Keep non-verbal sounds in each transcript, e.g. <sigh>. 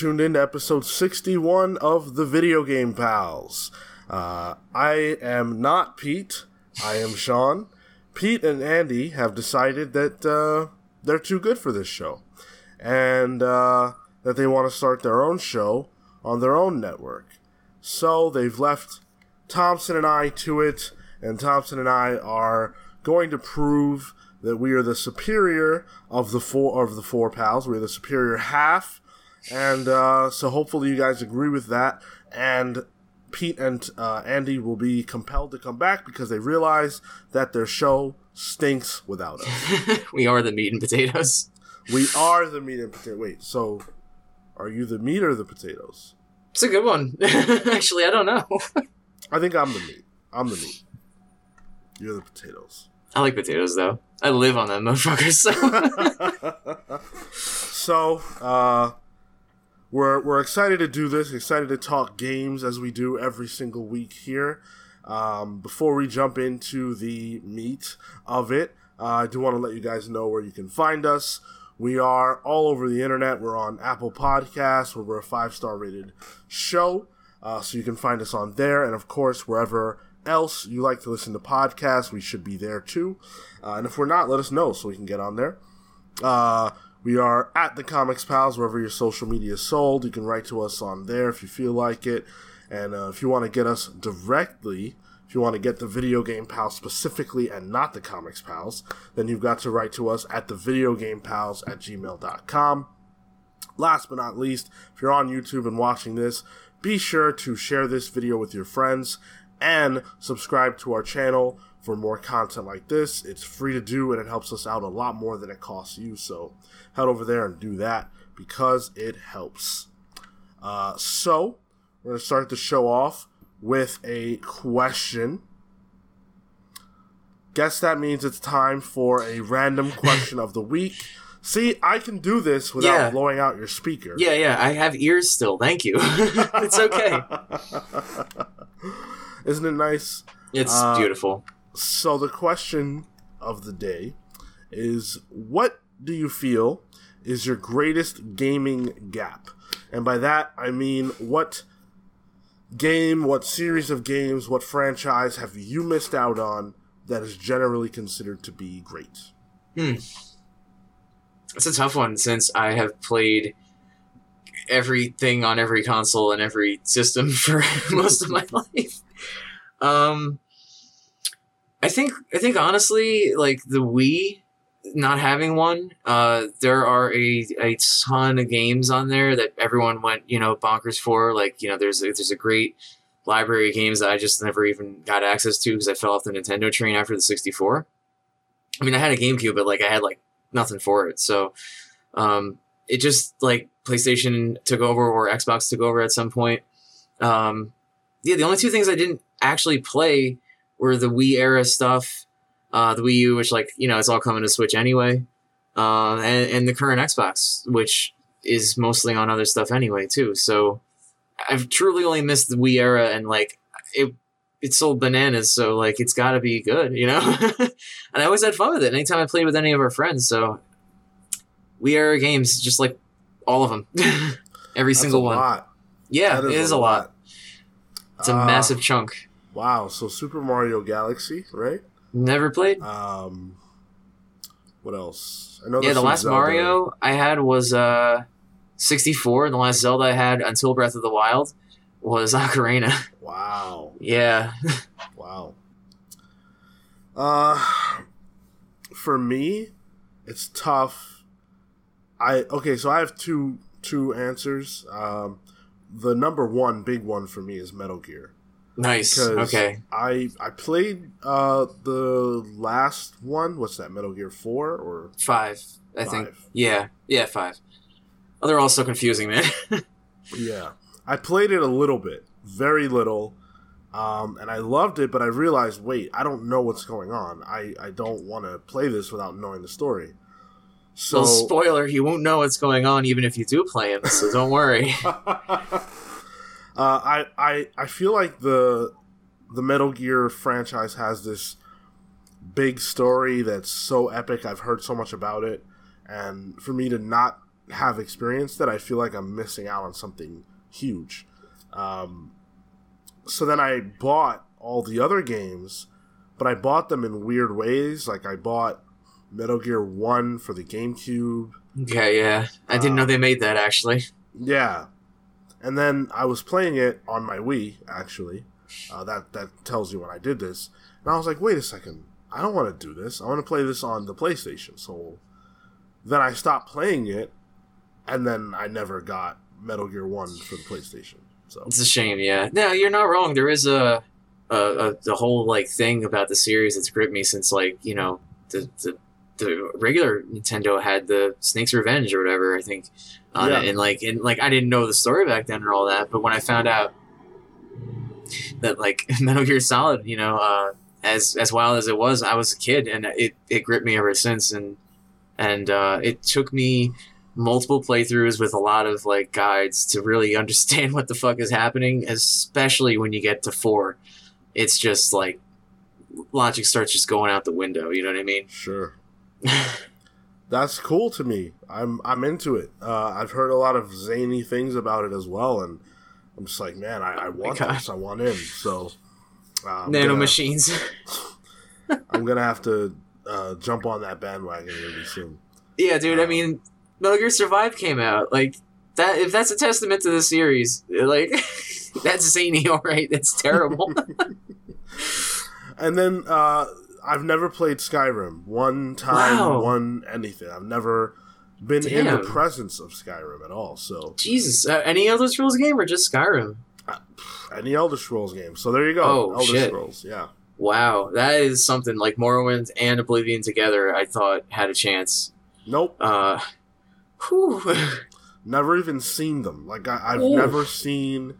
Tuned in to episode 61 of the Video Game Pals. Uh, I am not Pete. I am Sean. Pete and Andy have decided that uh, they're too good for this show and uh, that they want to start their own show on their own network. So they've left Thompson and I to it, and Thompson and I are going to prove that we are the superior of the four of the four pals. We're the superior half, and uh, so hopefully you guys agree with that. And Pete and uh, Andy will be compelled to come back because they realize that their show stinks without us. <laughs> we are the meat and potatoes. we are the meat and potato. Wait, so are you the meat or the potatoes? It's a good one. <laughs> Actually, I don't know. I think I'm the meat. I'm the meat. You're the potatoes. I like potatoes though. I live on them motherfuckers. so, <laughs> So. uh, we're we're excited to do this. Excited to talk games as we do every single week here. Um, before we jump into the meat of it, uh, I do want to let you guys know where you can find us. We are all over the internet. We're on Apple Podcasts, where we're a five star rated show. Uh, so you can find us on there, and of course wherever else you like to listen to podcasts, we should be there too. Uh, and if we're not, let us know so we can get on there. We are at the Comics Pals wherever your social media is sold. You can write to us on there if you feel like it, and uh, if you want to get us directly. If you want to get the Video Game Pals specifically and not the Comics Pals, then you've got to write to us at the Video Game Pals at gmail.com. Last but not least, if you're on YouTube and watching this, be sure to share this video with your friends and subscribe to our channel for more content like this. It's free to do and it helps us out a lot more than it costs you. So head over there and do that because it helps. Uh, so we're going to start the show off with a question. Guess that means it's time for a random <laughs> question of the week. See, I can do this without Yeah. blowing out your speaker. yeah, yeah. I have ears still. Thank you. <laughs> it's okay. <laughs> Isn't it nice? It's Uh, beautiful. So the question of the day is what do you feel is your greatest gaming gap? And by that I mean what game, what series of games, what franchise have you missed out on that is generally considered to be great? Hmm. It's a tough one since I have played everything on every console and every system <laughs> for <laughs> most of my life. Um, I think I think honestly, like the Wii not having one, uh, there are a, a ton of games on there that everyone went you know bonkers for. Like you know, there's a, there's a great library of games that I just never even got access to because I fell off the Nintendo train after the 64. I mean, I had a GameCube, but like I had like nothing for it. So um, it just like PlayStation took over or Xbox took over at some point. Um, yeah, the only two things I didn't actually play were the Wii era stuff, uh, the Wii U, which like you know it's all coming to Switch anyway, uh, and, and the current Xbox, which is mostly on other stuff anyway too. So I've truly only missed the Wii era, and like it. It sold bananas, so like it's got to be good, you know. <laughs> and I always had fun with it. Anytime I played with any of our friends, so we are games, just like all of them, <laughs> every That's single a one. lot. Yeah, That it is a lot. It's a Uh, massive chunk. Wow, so Super Mario Galaxy, right? Never played. Um, what else? I know Yeah, the last Zelda. Mario I had was uh, 64, and the last Zelda I had until Breath of the Wild was <laughs> Ocarina. Wow, yeah. wow. Uh, for me, it's tough. I okay, so I have two two answers. Um, the number one big one for me is Metal Gear. Nice. Okay. I I played uh the last one. What's that? Metal Gear Four or Five, I think. Yeah. Yeah, five. Oh, they're all so confusing, man. <laughs> yeah. I played it a little bit, very little, um, and I loved it. But I realized, wait, I don't know what's going on. I I don't want to play this without knowing the story. So well, spoiler, you won't know what's going on even if you do play him, so don't worry. <laughs> <laughs> uh, I, I I feel like the the Metal Gear franchise has this big story that's so epic. I've heard so much about it, and for me to not have experienced it, I feel like I'm missing out on something huge. Um, so then I bought all the other games, but I bought them in weird ways. Like I bought Metal Gear One for the GameCube. Okay, yeah. I didn't know they made that actually. Yeah, and then I was playing it on my Wii. Actually, uh, that that tells you when I did this, and I was like, wait a second, I don't want to do this. I want to play this on the PlayStation. So then I stopped playing it, and then I never got Metal Gear One for the PlayStation. So It's a shame, yeah. No, you're not wrong. There is a a, the whole like thing about the series that's gripped me since like you know the the, the regular Nintendo had the Snake's Revenge or whatever I think on Yeah. it, and like and like I didn't know the story back then or all that, but when I found out that like <laughs> Metal Gear Solid, you know, uh, as as wild as it was, I was a kid and it it gripped me ever since, and and uh, it took me multiple playthroughs with a lot of like guides to really <laughs> understand what the fuck is happening, especially when you get to four. It's just like logic starts just going out the window. You know what I mean? sure. <laughs> That's cool to me. I'm I'm into it. Uh, I've heard a lot of zany things about it as well, and I'm just like, man, I, I want God. this. I want in. So uh, I'm Nano gonna- machines. <laughs> <laughs> I'm gonna have to uh, jump on that bandwagon really soon. yeah, dude. I Um, mean, Metal Gear Survive came out like that. If that's a testament to the series, like that's zany. All right, that's terrible. And then uh, I've never played Skyrim. One time, Wow. one anything. I've never been in the presence of Skyrim at all. So Jesus, uh, any Elder Scrolls game or just Skyrim? any Elder Scrolls game. So there you go. Oh, Elder shit. Scrolls. Yeah. Wow, that is something like Morrowind and Oblivion together. I thought had a chance. Nope. Uh, whew. Never even seen them. Like I, I've Ooh. never seen.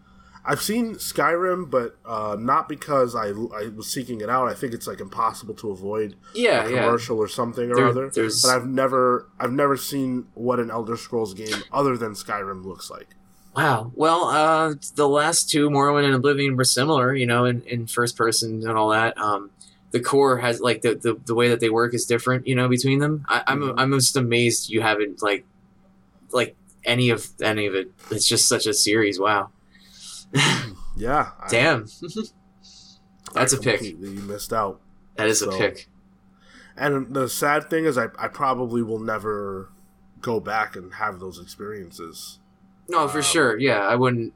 I've seen Skyrim, but uh, not because I, I was seeking it out. I think it's like impossible to avoid yeah, a yeah. commercial or something or There- other. there's- But I've never I've never seen what an Elder Scrolls game other than Skyrim looks like. Wow. Well, uh, the last two, Morrowind and Oblivion, were similar, you know, in, in first person and all that. Um, the core has like the, the, the way that they work is different, you know, between them. I, I'm Mhm. I'm just amazed you haven't like like any of any of it. It's just such a series. Wow. <laughs> Yeah. I- Damn. <laughs> That's I a pick. You missed out. That is a pick. And the sad thing is, I, I probably will never go back and have those experiences. No, for Um, sure. Yeah, I wouldn't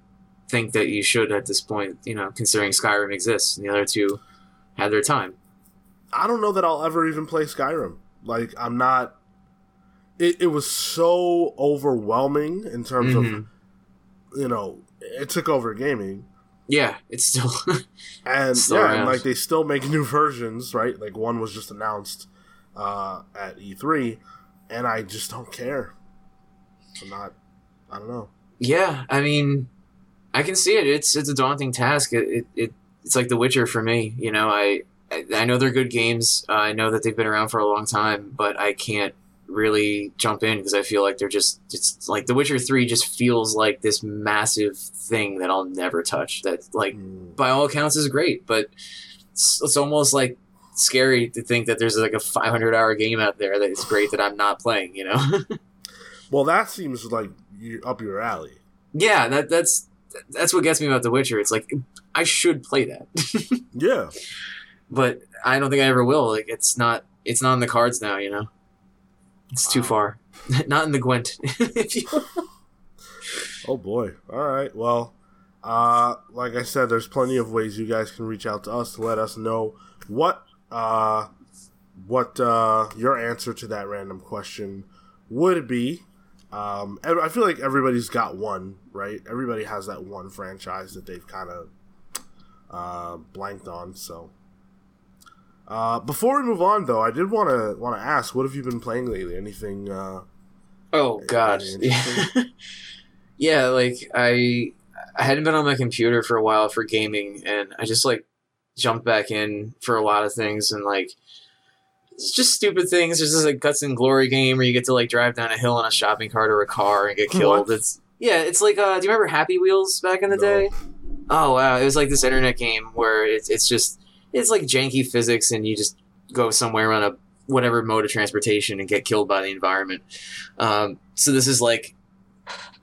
think that you should at this point. You know, considering Skyrim exists and the other two had their time. I don't know that I'll ever even play Skyrim. Like, I'm not. It, it was so overwhelming in terms Mhm. of, you know, it took over gaming. Yeah, it's still. <laughs> And Still yeah, around. and like they still make new versions, right? Like one was just announced uh, at E3, and I just don't care. I'm not. I don't know. Yeah, I mean, I can see it. It's it's a daunting task. It, it, it it's like The Witcher for me. You know, I I, I know they're good games. Uh, I know that they've been around for a long time, but I can't really jump in because I feel like they're just it's like The Witcher Three just feels like this massive thing that I'll never touch. That like Mm. by all accounts is great, but it's, it's almost like scary to think that there's like a 500 hour game out there that is great that I'm not playing. You know. <laughs> Well, that seems like you're up your alley. yeah, that that's that's what gets me about The Witcher. It's like I should play that, <laughs> Yeah. but I don't think I ever will. Like it's not it's not in the cards now. You know, it's too far. <laughs> not in the Gwent. <laughs> Oh boy. All right. Well, uh, like I said, there's plenty of ways you guys can reach out to us to let us know what uh, what uh, your answer to that random question would be. Um, I feel like everybody's got one, right? Everybody has that one franchise that they've kind of uh, blanked on. So, uh, before we move on, though, I did want to want to ask, what have you been playing lately? Anything? Uh, Oh God. <laughs> <laughs> Yeah. like I I hadn't been on my computer for a while for gaming and I just like jumped back in for a lot of things and like it's just stupid things. There's this like guts and glory game where you get to like drive down a hill in a shopping cart or a car and get killed. What? It's yeah, it's like uh do you remember Happy Wheels back in the No. day? Oh wow, it was like this internet game where it's it's just it's like janky physics and you just go somewhere on a whatever mode of transportation and get killed by the environment. Um, so this is like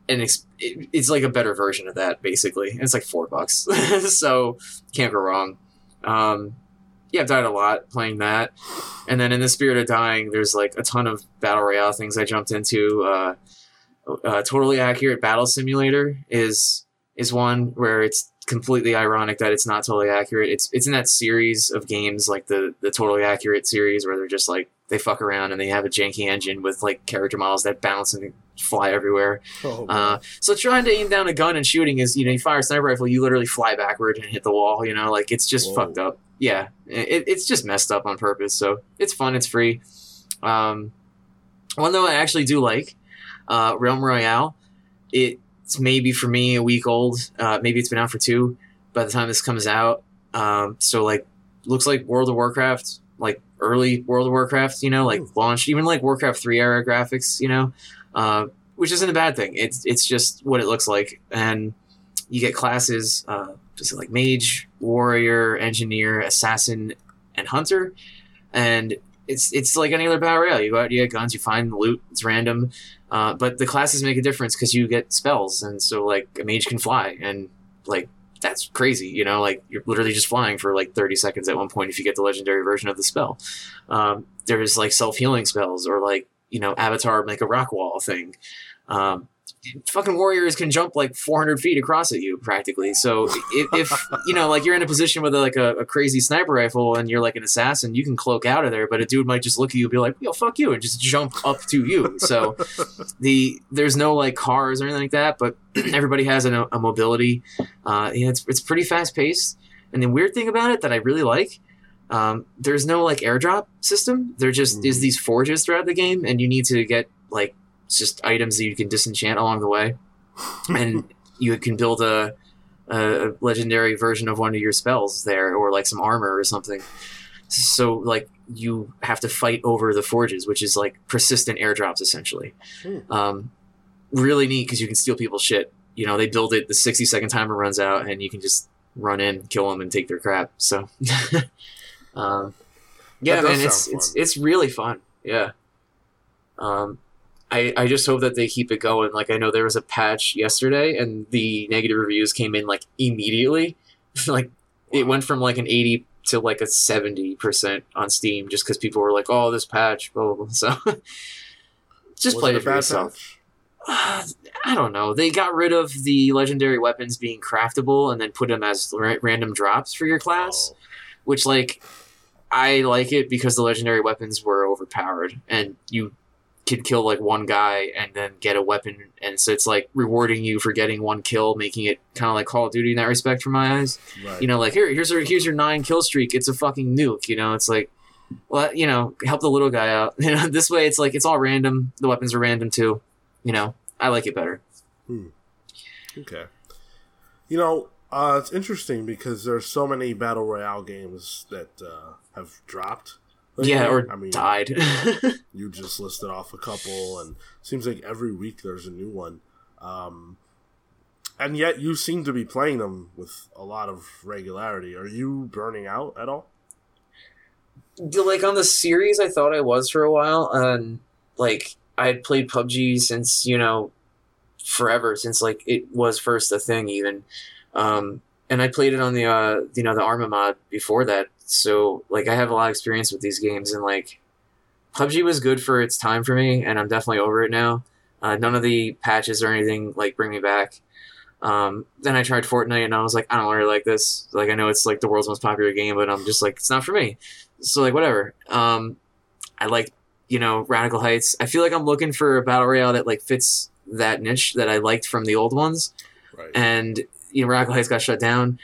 an ex- it's like a better version of that basically. And it's like four bucks, <laughs> so can't go wrong. Um, yeah, I've died a lot playing that, and then in the spirit of dying, there's like a ton of battle royale things I jumped into. Uh, uh, totally accurate battle simulator is is one where it's completely ironic that it's not totally accurate. It's it's in that series of games like the the totally accurate series where they're just like they fuck around and they have a janky engine with like character models that bounce and fly everywhere. Oh, Uh, so trying to aim down a gun and shooting is you know you fire a sniper rifle you literally fly backward and hit the wall you know like it's just Whoa. fucked up. Yeah, it, it's just messed up on purpose. So it's fun. It's free. Um, one though I actually do like uh, Realm Royale. It's maybe for me a week old. Uh, maybe it's been out for two by the time this comes out. Um, so like looks like World of Warcraft, like early World of Warcraft. You know, like Ooh. launched even like Warcraft three era graphics. You know, uh, which isn't a bad thing. It's it's just what it looks like, and you get classes uh, just like mage, warrior, engineer, assassin, and hunter, and it's it's like any other battle royale. You go out, you get guns, you find loot. It's random, uh, but the classes make a difference because you get spells, and so like a mage can fly, and like that's crazy. You know, like you're literally just flying for like 30 seconds at one point if you get the legendary version of the spell. Um, there's like self healing spells or like you know avatar make a rock wall thing. Um, fucking warriors can jump like 400 feet across at you practically. So if, if <laughs> you know, like you're in a position with like a, a crazy sniper rifle and you're like an assassin, you can cloak out of there, but a dude might just look at you and be like, yo, fuck you, and just jump up to you. So <laughs> the there's no like cars or anything like that, but <clears throat> everybody has a, a mobility. Uh, yeah, it's, it's pretty fast paced. And the weird thing about it that I really like, um, there's no like airdrop system. There just is Mhm. these forges throughout the game, and you need to get like just items that you can disenchant along the way, and you can build a, a legendary version of one of your spells there, or like some armor or something. So like you have to fight over the forges, which is like persistent airdrops essentially. Hmm. Um, really neat because you can steal people's shit. You know, they build it, the 60 second timer runs out, and you can just run in, kill them, and take their crap. So, <laughs> um, yeah, man, it's sound it's it's really fun. Yeah. Um, I I just hope that they keep it going. Like I know there was a patch yesterday, and the negative reviews came in like immediately. <laughs> like it went from like an 80 to like a 70% on Steam just because people were like, oh, this patch, blah, blah, blah. <laughs> So just play it it, for yourself. patch? Uh, <sighs> I don't know. They got rid of the legendary weapons being craftable and then put them as ra- random drops for your class, Oh. which, like, I like it because the legendary weapons were overpowered and you could kill like one guy and then get a weapon and so it's like rewarding you for getting one kill making it kind of like call of duty in that respect from my eyes Right. you know, like here, here's your here's your nine kill streak. It's a fucking nuke. You know, it's like, well, you know, help the little guy out. <laughs> You know, this way it's like it's all random. The weapons are random too. You know, I like it better. Okay. You know, uh, it's interesting because there's so many battle royale games that uh, have dropped. Lately. yeah, or I mean, died. <laughs> you just listed off a couple, and seems like every week there's a new one. Um, and yet you seem to be playing them with a lot of regularity. Are you burning out at all? like on the series, I thought I was for a while, and like I had played PUBG since you know forever, since like it was first a thing even, um, and I played it on the uh, you know the Arma mod before that, so like I have a lot of experience with these games, and like PUBG was good for its time for me, and I'm definitely over it now. Uh, none of the patches or anything like bring me back. Um, then I tried Fortnite, and I was like, I don't really like this. Like I know it's like the world's most popular game, but I'm just like it's not for me so like whatever um i like you know radical heights i feel like i'm looking for a battle royale that like fits that niche that i liked from the old ones Right. and you know radical heights got shut down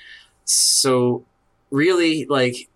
so really like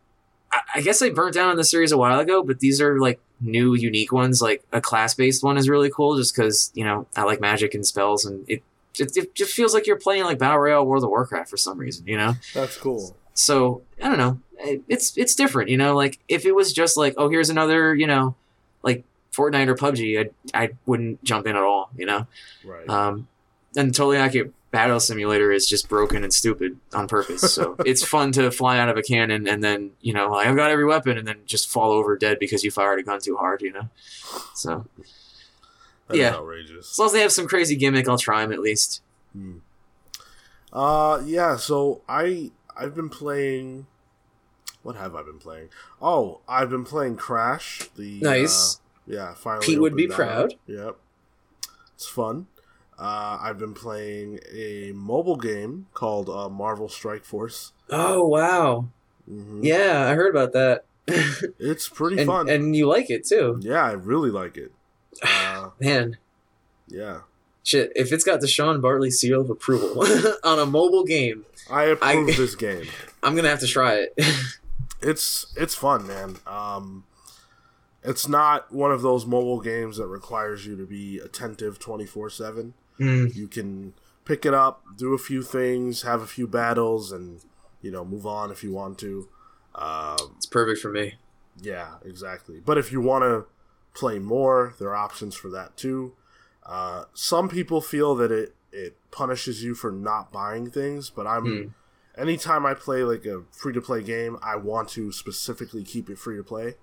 i, guess i burnt down on the series a while ago but these are like new unique ones like a class-based one is really cool just because you know i like magic and spells and it it, it just feels like you're playing like battle royale world of warcraft for some reason you know That's cool. so I don't know. It's it's different, you know. Like if it was just like, oh, here's another, you know, like Fortnite or PUBG, I I wouldn't jump in at all, you know. Right. Um, and totally accurate battle simulator is just broken and stupid on purpose. So <laughs> it's fun to fly out of a cannon and then you know like I've got every weapon and then just fall over dead because you fired a gun too hard. You know, so That Yeah. outrageous. as long as they have some crazy gimmick, I'll try them at least. Hmm. Uh, yeah. So I I've been playing. What have I been playing? Oh, I've been playing Crash. The Nice. uh, yeah, finally. Pete would be proud. Yep. It's fun. Uh, I've been playing a mobile game called uh, Marvel Strike Force. Oh wow! Mm-hmm. Yeah, I heard about that. <laughs> it's pretty and, fun, and you like it too. Yeah, I really like it. <sighs> Uh, Man, yeah. Shit, if it's got the Sean Bartley seal of approval <laughs> on a mobile game, I approve I, <laughs> this game. I'm gonna have to try it. it's it's fun, man. Um, it's not one of those mobile games that requires you to be attentive 24 7 Mm. You can pick it up, do a few things, have a few battles, and you know move on if you want to. Um, it's perfect for me. Yeah, exactly. But if you want to play more, there are options for that too. Uh, some people feel that it it punishes you for not buying things, but I'm. Mm. Anytime I play like a free to play game, I want to specifically keep it free to play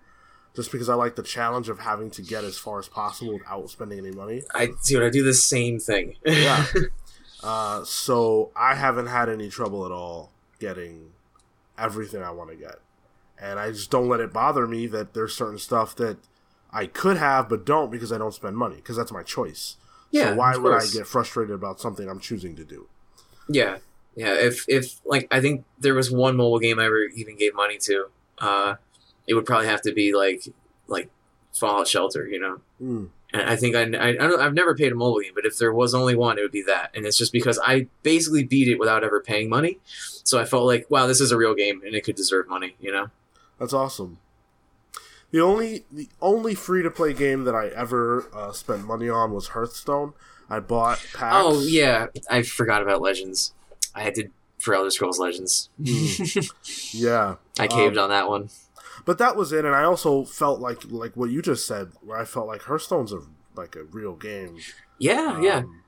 just because I like the challenge of having to get as far as possible without spending any money. I dude, I do the same thing. <laughs> Yeah. Uh, so I haven't had any trouble at all getting everything I want to get, and I just don't let it bother me that there's certain stuff that I could have but don't because I don't spend money because that's my choice. yeah. so why would I get frustrated about something I'm choosing to do? Yeah, yeah. If if like I think there was one mobile game I ever even gave money to, uh, it would probably have to be like like Fallout Shelter, you know. Mm. And I think I, I, I don't, I've never paid a mobile game, but if there was only one, it would be that. And it's just because I basically beat it without ever paying money, so I felt like wow, this is a real game and it could deserve money, you know. That's awesome. The only the only free to play game that I ever uh, spent money on was Hearthstone. I bought packs. Oh yeah, I forgot about Legends. I had to for Elder Scrolls Legends. <laughs> yeah. I caved Um, on that one. But that was it, and I also felt like like what you just said, where I felt like Hearthstone's a like a real game. Yeah, yeah. Um,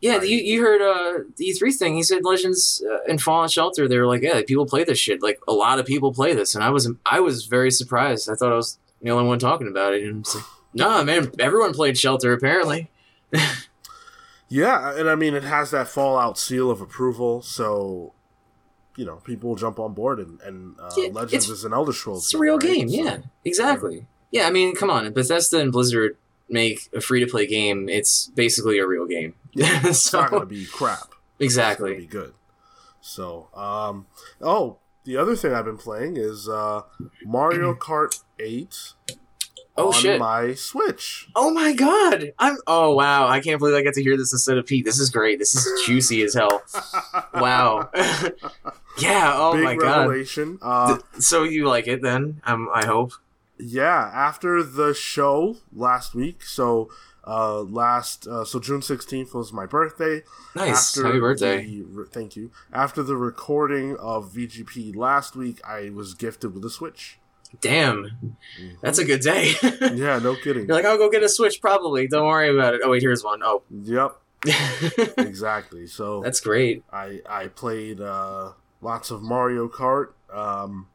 Yeah, I- you, you heard uh, the E3 thing. He said Legends uh, and Fallout Shelter. They were like, yeah, people play this shit. Like a lot of people play this, and I was I was very surprised. I thought I was the only one talking about it, and it's like, nah, man, everyone played Shelter apparently. <laughs> Yeah, and I mean it has that Fallout seal of approval, so you know people jump on board, and, and uh, Yeah, Legends is an Elder Scrolls. It's a real game, game. So- Yeah, exactly. Yeah, I mean, come on, Bethesda and Blizzard make a free to play game. It's basically a real game. yeah <laughs> it's not going to be crap. Exactly, It's gonna be good. So, um, oh, the other thing I've been playing is uh, Mario <clears throat> Kart Eight Oh on shit. my Switch. Oh my god! I'm. Oh wow! I can't believe I get to hear this instead of Pete. This is great. This is juicy as hell. <laughs> Wow. <laughs> yeah. Oh Big my god. Uh, so you like it then? Um, I hope. yeah, after the show last week, so uh, last uh, so June sixteenth was my birthday. Nice. After Happy birthday. the thank you. After the recording of VGP last week, I was gifted with a Switch. Damn. That's a good day. <laughs> Yeah, no kidding. You're like, I'll go get a Switch. Probably. Don't worry about it. Oh wait, here's one. Oh. Yep, <laughs> exactly. So That's great. I I played uh, lots of Mario Kart. Um,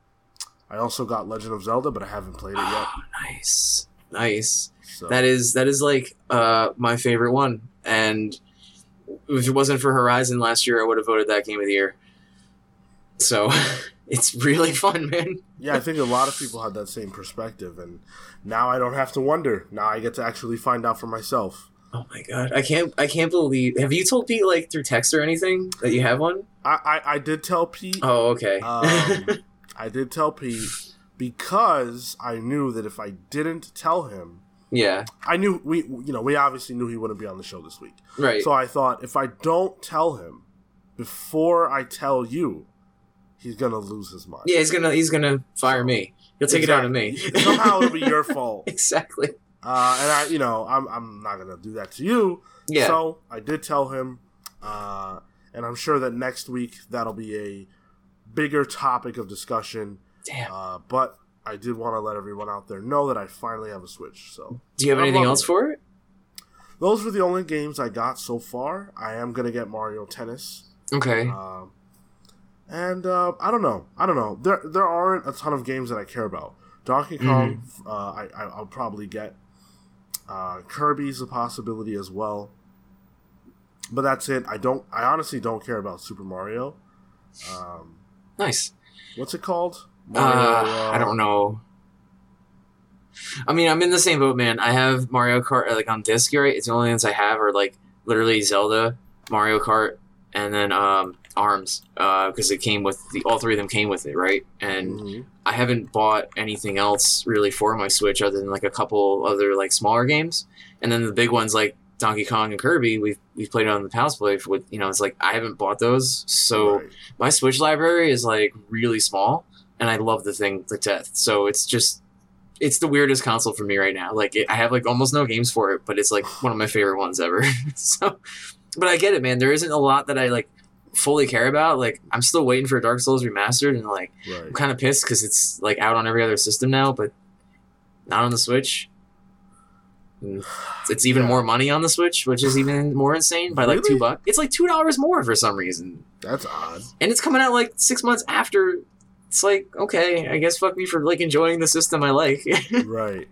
I also got Legend of Zelda, but I haven't played it yet. Oh, <gasps> nice. Nice. So That is that is like uh my favorite one. And if it wasn't for Horizon last year, I would have voted that game of the year. So <laughs> it's really <laughs> fun, man. yeah, I think a lot of people had that same perspective, and now I don't have to wonder. Now I get to actually find out for myself. Oh my god, I can't I can't believe. Have you told Pete like through text or anything that you have one? I I, I did tell Pete. Oh, okay. Um, <laughs> I did tell Pete because I knew that if I didn't tell him, yeah, I knew we you know we obviously knew he wouldn't be on the show this week. right. So I thought if I don't tell him before I tell you, he's gonna lose his mind. yeah, he's gonna he's gonna fire me. He'll take it out on me. Somehow it'll be your <laughs> fault. exactly. Uh, and I, you know, I'm I'm not gonna do that to you. Yeah. So I did tell him, uh, and I'm sure that next week that'll be a bigger topic of discussion. Damn. Uh, but I did want to let everyone out there know that I finally have a Switch. So Do you have I'm anything else it. for it? those were the only games I got so far. I am gonna get Mario Tennis. Okay. Um, and uh, I don't know. I don't know. There there aren't a ton of games that I care about. Donkey Kong, uh, I, I I'll probably get. Uh, Kirby's a possibility as well. But that's it. I don't. I honestly don't care about Super Mario. Um, nice. what's it called? Uh, I don't know. I mean, I'm in the same boat, man. I have Mario Kart like on disc, right? It's the only ones I have are like literally Zelda, Mario Kart, and then um, Arms, because it came with the all three of them came with it, right? And Mhm. I haven't bought anything else really for my Switch other than like a couple other like smaller games, and then the big ones like Donkey Kong and Kirby. We've we've played on the Pals Play with you know it's like I haven't bought those, so Right. my Switch library is like really small, and I love the thing to death. So it's just it's the weirdest console for me right now. Like it, I have like almost no games for it, but it's like one of my favorite ones ever. <laughs> so, but I get it, man. There isn't a lot that I like fully care about. Like I'm still waiting for Dark Souls remastered, and like I'm kind of pissed because it's like out on every other system now, but not on the Switch. And It's even Yeah. more money on the Switch, which is even more insane by like two bucks. It's like two dollars more for some reason That's odd. and it's coming out like six months after. It's like okay, I guess fuck me for like enjoying the system I like. <laughs> right.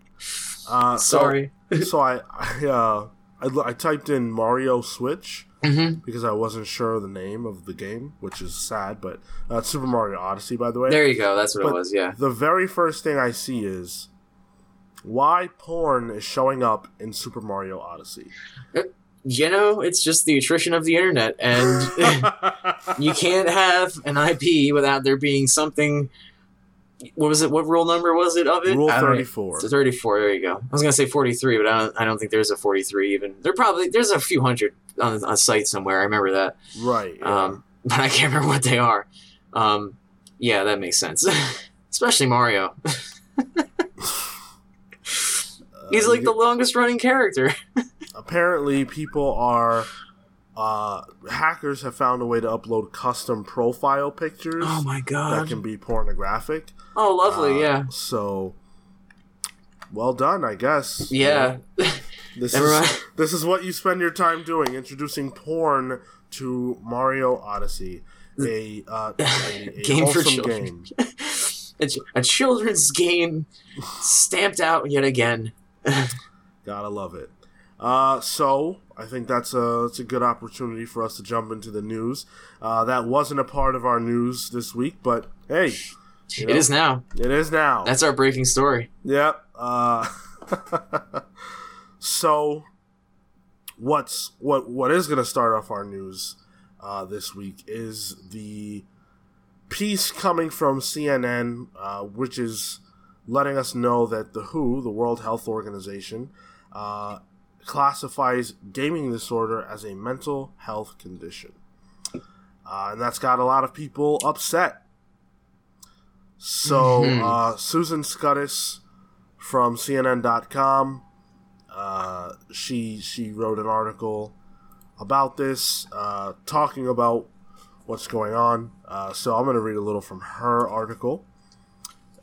Uh, Sorry. So, I I, uh, I I typed in Mario Switch hmm because I wasn't sure of the name of the game, which is sad. But uh, Super Mario Odyssey, by the way. There you go. That's what But- it was. Yeah. the very first thing I see is why porn is showing up in Super Mario Odyssey. You know, it's just the attrition of the internet, and <laughs> <laughs> you can't have an IP without there being something. What was it? What rule number was it of it? Rule I don't know. 34. It's a 34. There you go. I was gonna say 43, but I don't. I don't think there's a 43 even. There probably there's a few hundred on a site somewhere. I remember that. Right. yeah. um, <laughs> but I can't remember what they are. Um, yeah, that makes sense. <laughs> Especially Mario. <laughs> He's Uh, like the longest running character. apparently people are uh, hackers have found a way to upload custom profile pictures Oh my god! that can be pornographic. Oh, lovely. Uh, yeah. So, well done, I guess. Yeah. <laughs> This Never is this is what you spend your time doing, introducing porn to Mario Odyssey, a uh, a, a <laughs> Game for children. game. <laughs> a, a children's game stamped out yet again. Gotta love it. Uh, so I think that's a it's a good opportunity for us to jump into the news. Uh, that wasn't a part of our news this week, but hey, you know, It is now. It is now. That's our breaking story. Yep. Uh, <laughs> so, what's what what is going to start off our news uh, this week is the piece coming from CNN, uh, which is letting us know that the WHO, the World Health Organization, uh, classifies gaming disorder as a mental health condition, uh, and that's got a lot of people upset. So, Mhm. uh, Susan Scutti from CNN.com, uh, she she wrote an article about this, uh, talking about what's going on. Uh, so I'm going to read a little from her article.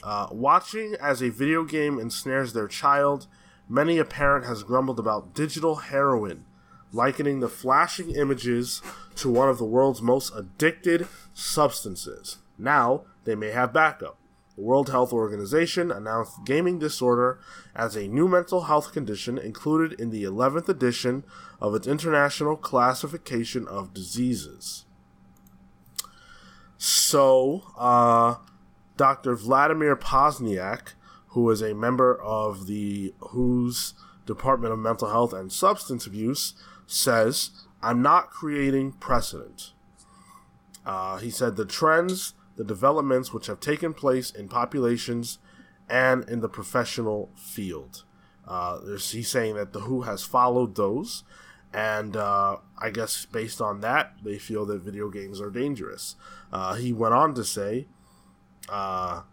Uh, watching as a video game ensnares their child, many a parent has grumbled about digital heroin, likening the flashing images to one of the world's most addicted substances. Now, they may have backup. The World Health Organization announced gaming disorder as a new mental health condition included in the 11th edition of its International Classification of Diseases. So, uh, Dr. Vladimir Poznyak, who is a member of the WHO's Department of Mental Health and Substance Abuse, says, I'm not creating precedent. Uh, he said the trends, the developments which have taken place in populations and in the professional field. Uh, he's saying that the WHO has followed those, and uh, I guess based on that, they feel that video games are dangerous. Uh, he went on to say, uh,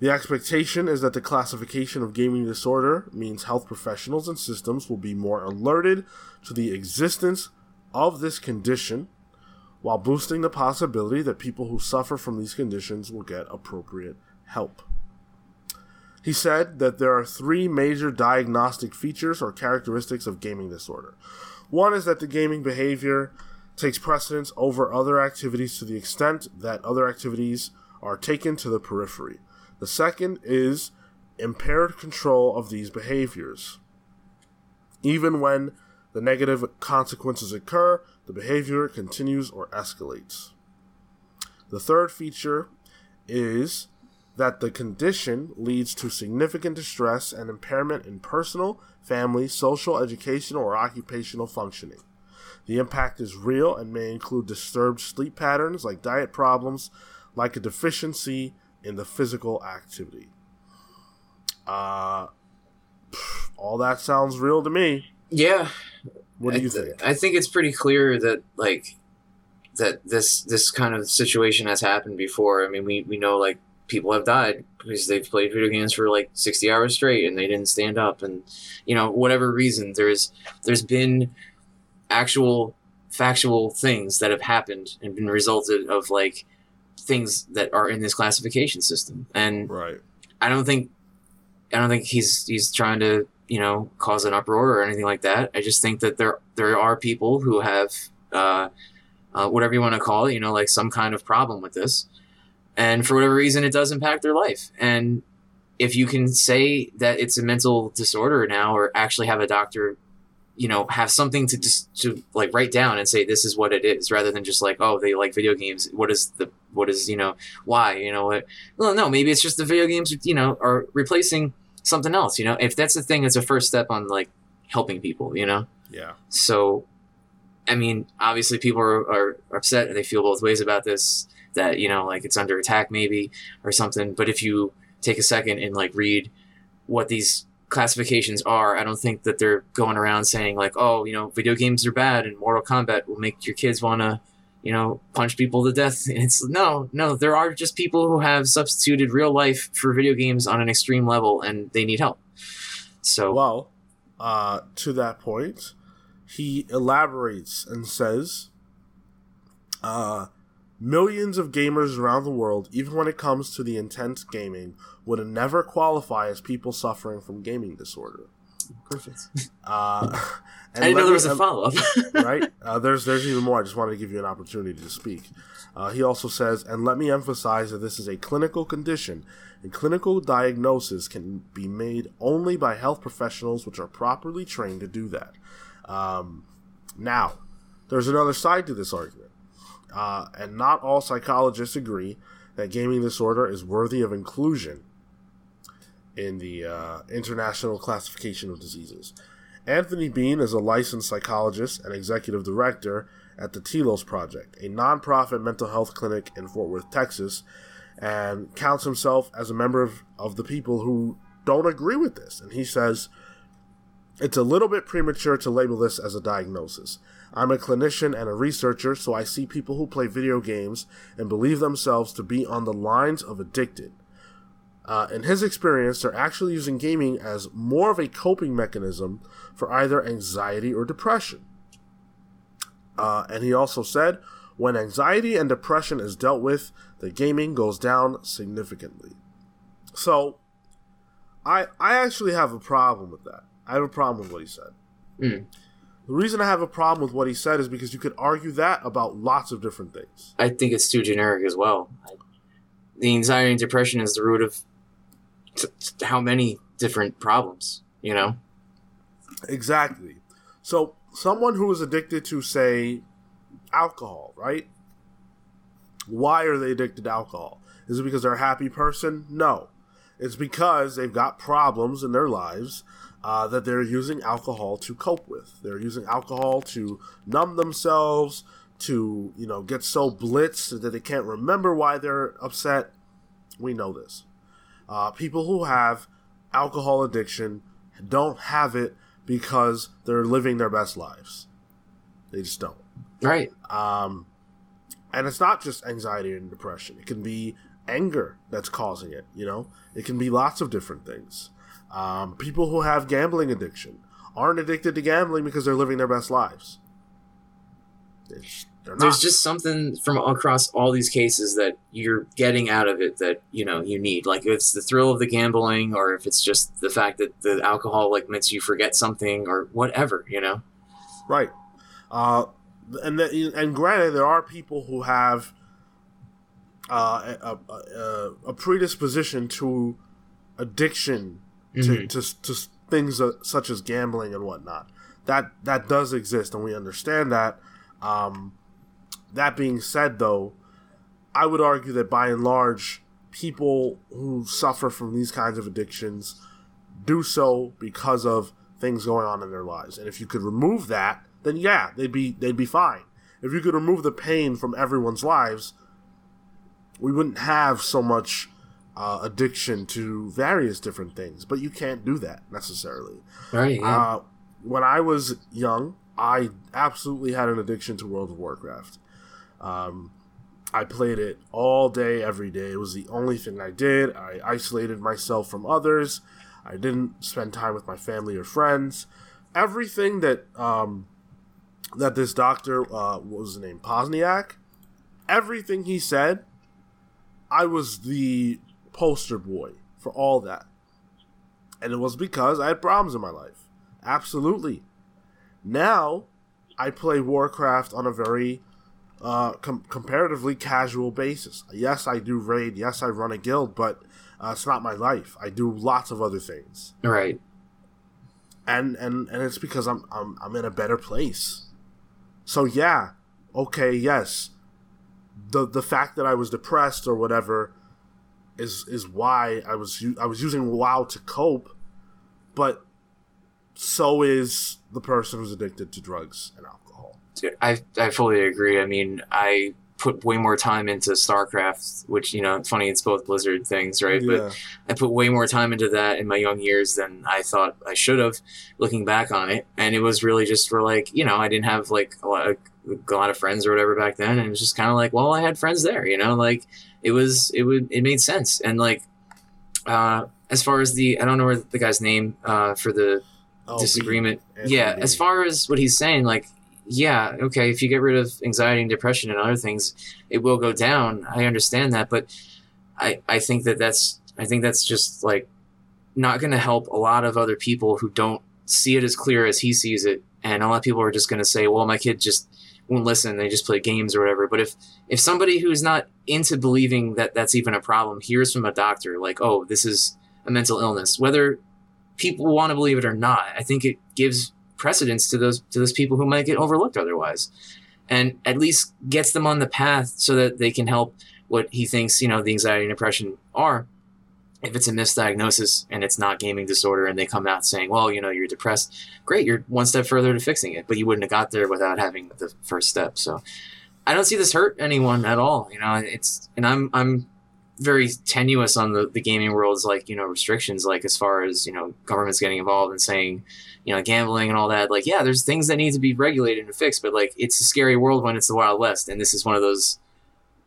the expectation is that the classification of gaming disorder means health professionals and systems will be more alerted to the existence of this condition while boosting the possibility that people who suffer from these conditions will get appropriate help. He said that there are three major diagnostic features or characteristics of gaming disorder. One is that the gaming behavior takes precedence over other activities to the extent that other activities are taken to the periphery. The second is impaired control of these behaviors. Even when the negative consequences occur, the behavior continues or escalates. The third feature is that the condition leads to significant distress and impairment in personal, family, social, educational, or occupational functioning. The impact is real and may include disturbed sleep patterns like diet problems, like a deficiency in the physical activity. Uh, all that sounds real to me. Yeah. What do you I th- think? I think it's pretty clear that like that this this kind of situation has happened before. I mean, we we know like people have died because they've played video games for like 60 hours straight and they didn't stand up and you know whatever reason there's there's been actual factual things that have happened and been resulted of like things that are in this classification system and Right. I don't think I don't think he's he's trying to you know cause an uproar or anything like that. I just think that there there are people who have uh, uh, whatever you want to call it, you know, like some kind of problem with this, and for whatever reason, it does impact their life. And if you can say that it's a mental disorder now, or actually have a doctor, you know, have something to just to like write down and say this is what it is, rather than just like oh they like video games. What is the what is you know why you know what? Well, no, maybe it's just the video games you know are replacing something else. You know, if that's the thing, it's a first step on like helping people. You know. Yeah. So, I mean, obviously, people are, are upset and they feel both ways about this. That you know, like it's under attack, maybe or something. But if you take a second and like read what these classifications are, I don't think that they're going around saying like, oh, you know, video games are bad and Mortal Kombat will make your kids want to, you know, punch people to death. <laughs> It's no, no. There are just people who have substituted real life for video games on an extreme level, and they need help. So, Well, uh, to that point, he elaborates and says, uh, millions of gamers around the world, even when it comes to the intense gaming, would never qualify as people suffering from gaming disorder. Perfect. <laughs> Uh, <laughs> and I didn't know there was me- a follow up. <laughs> right? Uh, there's there's even more. I just wanted to give you an opportunity to speak. Uh, he also says, and let me emphasize that this is a clinical condition, and clinical diagnosis can be made only by health professionals which are properly trained to do that. Um, now, there's another side to this argument, uh, and not all psychologists agree that gaming disorder is worthy of inclusion in the uh, International Classification of Diseases. Anthony Bean is a licensed psychologist and executive director at the Telos Project, a nonprofit mental health clinic in Fort Worth, Texas, and counts himself as a member of, of the people who don't agree with this. And he says, It's a little bit premature to label this as a diagnosis. I'm a clinician and a researcher, so I see people who play video games and believe themselves to be on the lines of addicted. Uh, in his experience, they're actually using gaming as more of a coping mechanism for either anxiety or depression. Uh, and he also said, when anxiety and depression is dealt with, the gaming goes down significantly. So, I I actually have a problem with that. I have a problem with what he said. Mm. The reason I have a problem with what he said is because you could argue that about lots of different things. I think it's too generic as well. The anxiety and depression is the root of t- t- how many different problems, you know? Exactly. So, someone who is addicted to, say, alcohol, right? Why are they addicted to alcohol? Is it because they're a happy person? No. It's because they've got problems in their lives uh, that they're using alcohol to cope with. They're using alcohol to numb themselves, to, you know, get so blitzed that they can't remember why they're upset. We know this. Uh, people who have alcohol addiction don't have it because they're living their best lives. They just don't. Right. Um, and it's not just anxiety and depression. It can be anger that's causing it. You know, it can be lots of different things. Um, people who have gambling addiction aren't addicted to gambling because they're living their best lives. It's. There's just something from across all these cases that you're getting out of it that you know you need like if it's the thrill of the gambling or if it's just the fact that the alcohol like makes you forget something or whatever you know Right. Uh, and the, and granted, there are people who have uh, a, a, a, predisposition to addiction to, Mhm. to, to things that, such as gambling and whatnot. That that does exist, and we understand that. Um, that being said, though, I would argue that by and large, people who suffer from these kinds of addictions do so because of things going on in their lives. And if you could remove that, then yeah, they'd be they'd be fine. If you could remove the pain from everyone's lives, we wouldn't have so much uh, addiction to various different things. But you can't do that necessarily. right yeah. Uh, when I was young, I absolutely had an addiction to World of Warcraft. Um, I played it all day, every day. It was the only thing I did. I isolated myself from others. I didn't spend time with my family or friends. Everything that um, that this doctor, uh, what was his name, Poznyak, everything he said, I was the poster boy for all that. And it was because I had problems in my life. Absolutely. Now, I play Warcraft on a very uh, com- comparatively casual basis. Yes, I do raid. Yes, I run a guild, but uh, it's not my life. I do lots of other things, right and and and it's because I'm I'm I'm in a better place. So yeah, okay, yes. The the fact that I was depressed or whatever is is why I was I was using WoW to cope, but so is the person who's addicted to drugs and alcohol. I I fully agree. I mean, I put way more time into StarCraft, which you know, it's funny. It's both Blizzard things, right? But I put way more time into that in my young years than I thought I should have. Looking back on it, and it was really just for like you know, I didn't have like a lot of, a lot of friends or whatever back then, and it was just kind of like, well, I had friends there, you know, like it was it would it made sense, and like uh, as far as the I don't know where the guy's name uh, for the Oh, disagreement. Yeah, as far as what he's saying, like, yeah, okay, if you get rid of anxiety and depression and other things, it will go down. I understand that, but I I think that that's I think that's just like not going to help a lot of other people who don't see it as clear as he sees it, and a lot of people are just going to say, well, my kid just won't listen; they just play games or whatever. But if if somebody who's not into believing that that's even a problem hears from a doctor, like, oh, this is a mental illness, whether people want to believe it or not. I think it gives precedence to those to those people who might get overlooked otherwise, and at least gets them on the path so that they can help what he thinks you know the anxiety and depression are. If it's a misdiagnosis and it's not gaming disorder, and they come out saying, "Well, you know, you're depressed," great, you're one step further to fixing it, but you wouldn't have got there without having the first step. So, I don't see this hurt anyone at all. You know, it's and I'm I'm very tenuous on the, the gaming world's like you know restrictions like as far as you know governments getting involved and saying you know gambling and all that like yeah there's things that need to be regulated and fixed but like it's a scary world when it's the wild west and this is one of those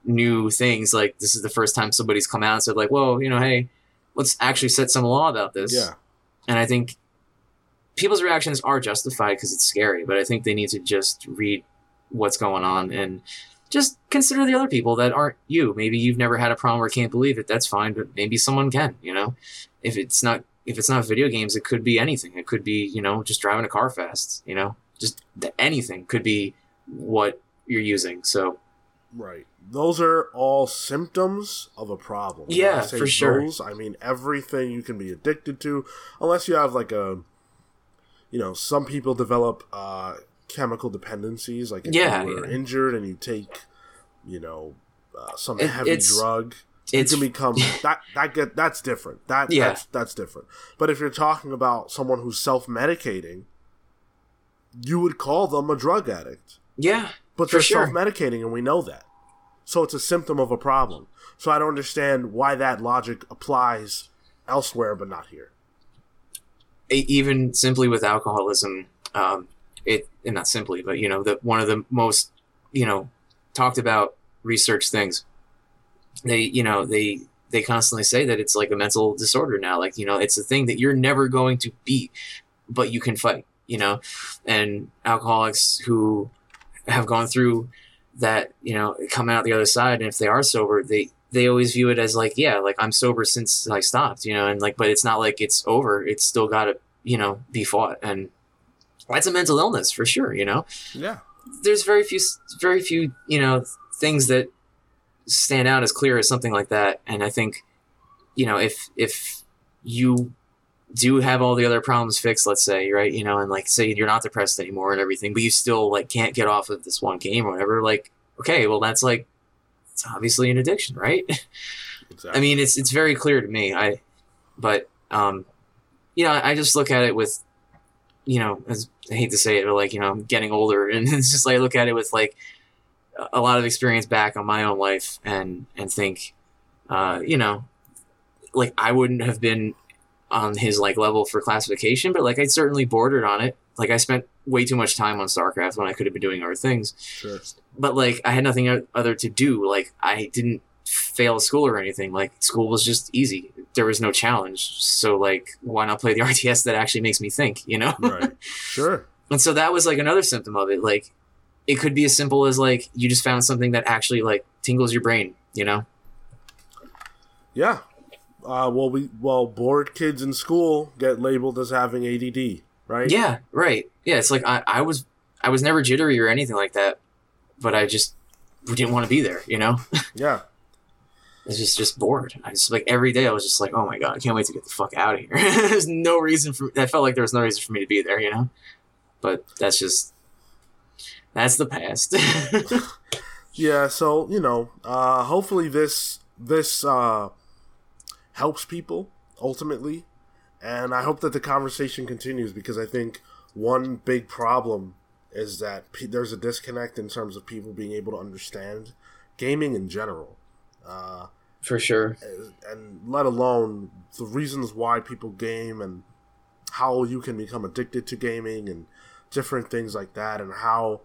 new things like this is the first time somebody's come out and said like whoa you know hey let's actually set some law about this Yeah. and i think people's reactions are justified because it's scary but i think they need to just read what's going on and just consider the other people that aren't you. Maybe you've never had a problem or can't believe it. That's fine, but maybe someone can. You know, if it's not if it's not video games, it could be anything. It could be you know just driving a car fast. You know, just th- anything could be what you're using. So Right. Those are all symptoms of a problem. Yeah, for sure. I mean everything you can be addicted to, unless you have like a, you know, some people develop uh, chemical dependencies. Like if Yeah, you were yeah. injured and you take, you know, uh, some It- heavy drug, it's you can become <laughs> that. That get that's different. That Yeah. that's that's different. But if you're talking about someone who's self medicating, you would call them a drug addict. yeah, But they're sure. self-medicating, and we know that. So it's a symptom of a problem. So I don't understand why that logic applies elsewhere, but not here. even simply with alcoholism, um, it and not simply, but you know, the one of the most you know talked about research things. They you know they they constantly say that it's like a mental disorder now. Like you know, it's a thing that you're never going to beat, but you can fight. You know, and alcoholics who have gone through that you know come out the other side, and if they are sober, they they always view it as like, yeah, like I'm sober since I stopped, you know, and like, but it's not like it's over. It's still got to, you know, be fought, and that's a mental illness for sure, you know. Yeah. There's very few, very few, you know, things that stand out as clear as something like that, and I think, you know, if if you do have all the other problems fixed, let's say, right, you know, and like say you're not depressed anymore and everything, but you still like can't get off of this one game or whatever, like, okay, well, that's like it's obviously an addiction, right? Exactly. <laughs> I mean, it's it's very clear to me. I, but um, you know, I just look at it with, you know, as I hate to say it, but like you know, I'm getting older, <laughs> and it's just like I look at it with like a lot of experience back on my own life, and and think, uh, you know, like I wouldn't have been on his like level for classification, but like I certainly bordered on it. Like I spent way too much time on StarCraft when I could have been doing other things. Sure. But like I had nothing other to do. Like I didn't fail school or anything. Like school was just easy. There was no challenge. So like why not play the <laughs> RTS that actually makes me think, you know? Right. Sure. <laughs> and so that was like another symptom of it. Like it could be as simple as like you just found something that actually like tingles your brain, you know? Yeah. Uh, well, we well bored kids in school get labeled as having ADD, right? Yeah, right. Yeah, it's like I, I was I was never jittery or anything like that, but I just didn't want to be there, you know? <laughs> Yeah. It's just just bored. I just like every day I was just like, oh my god, I can't wait to get the fuck out of here. <laughs> There's no reason for I felt like there was no reason for me to be there, you know. But that's just that's the past. <laughs> yeah, so you know, uh, hopefully this this uh, helps people ultimately, and I hope that the conversation continues because I think one big problem is that p- there's a disconnect in terms of people being able to understand gaming in general. Uh, For sure. And let alone the reasons why people game and how you can become addicted to gaming and different things like that and how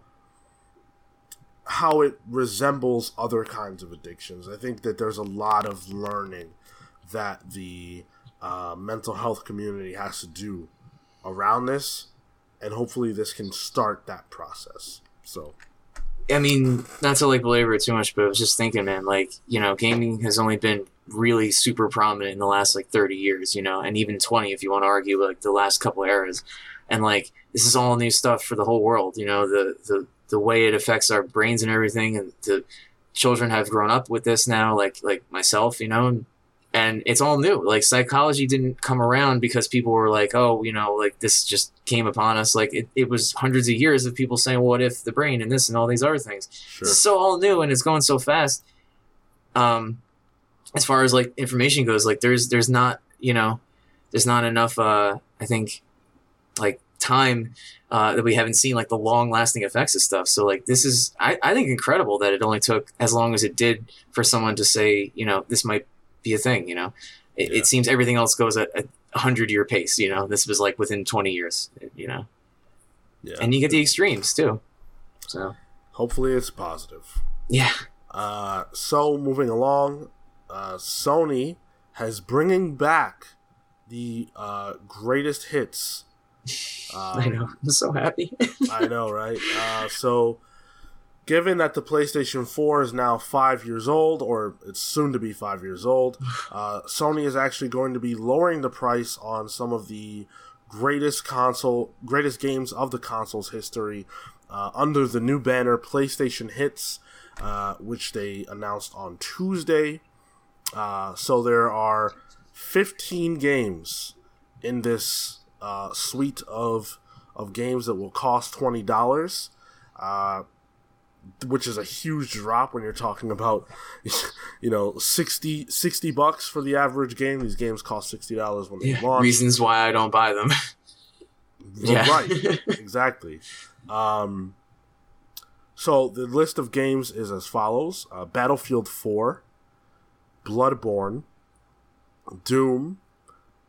how it resembles other kinds of addictions. I think that there's a lot of learning that the uh, mental health community has to do around this, and hopefully this can start that process. So I mean, not to like belabor it too much, but I was just thinking, man, like, you know, gaming has only been really super prominent in the last like 30 years, you know, and even 20 if you want to argue like the last couple eras. And like, this is all new stuff for the whole world, you know, the, the, the way it affects our brains and everything. And the children have grown up with this now, like, like myself, you know, and and it's all new. Like psychology didn't come around because people were like, oh, you know, like this just came upon us. Like it, it was hundreds of years of people saying, what if the brain and this and all these other things. Sure. It's so all new and it's going so fast. Um, as far as like information goes, like there's there's not you know there's not enough. Uh, I think like time uh, that we haven't seen like the long lasting effects of stuff. So like this is I, I think incredible that it only took as long as it did for someone to say you know this might be a thing. You know, it, yeah. it seems everything else goes at a hundred year pace. You know, this was like within twenty years. You know, yeah. and you get the extremes too. So hopefully it's positive. Yeah. Uh, so moving along, uh, Sony has bringing back the uh, greatest hits. Um, I know. I'm so happy. <laughs> I know, right? Uh, so given that the PlayStation 4 is now five years old, or it's soon to be five years old, <sighs> uh, Sony is actually going to be lowering the price on some of the greatest console, greatest games of the console's history uh, under the new banner PlayStation Hits, uh, which they announced on Tuesday. Uh, so there are 15 games in this uh, suite of of games that will cost twenty dollars. Uh, which is a huge drop when you're talking about <laughs> you know 60, 60 bucks for the average game these games cost $60 when they yeah, launch reasons why i don't buy them <laughs> yeah. right <laughs> exactly um, so the list of games is as follows uh, battlefield 4 bloodborne doom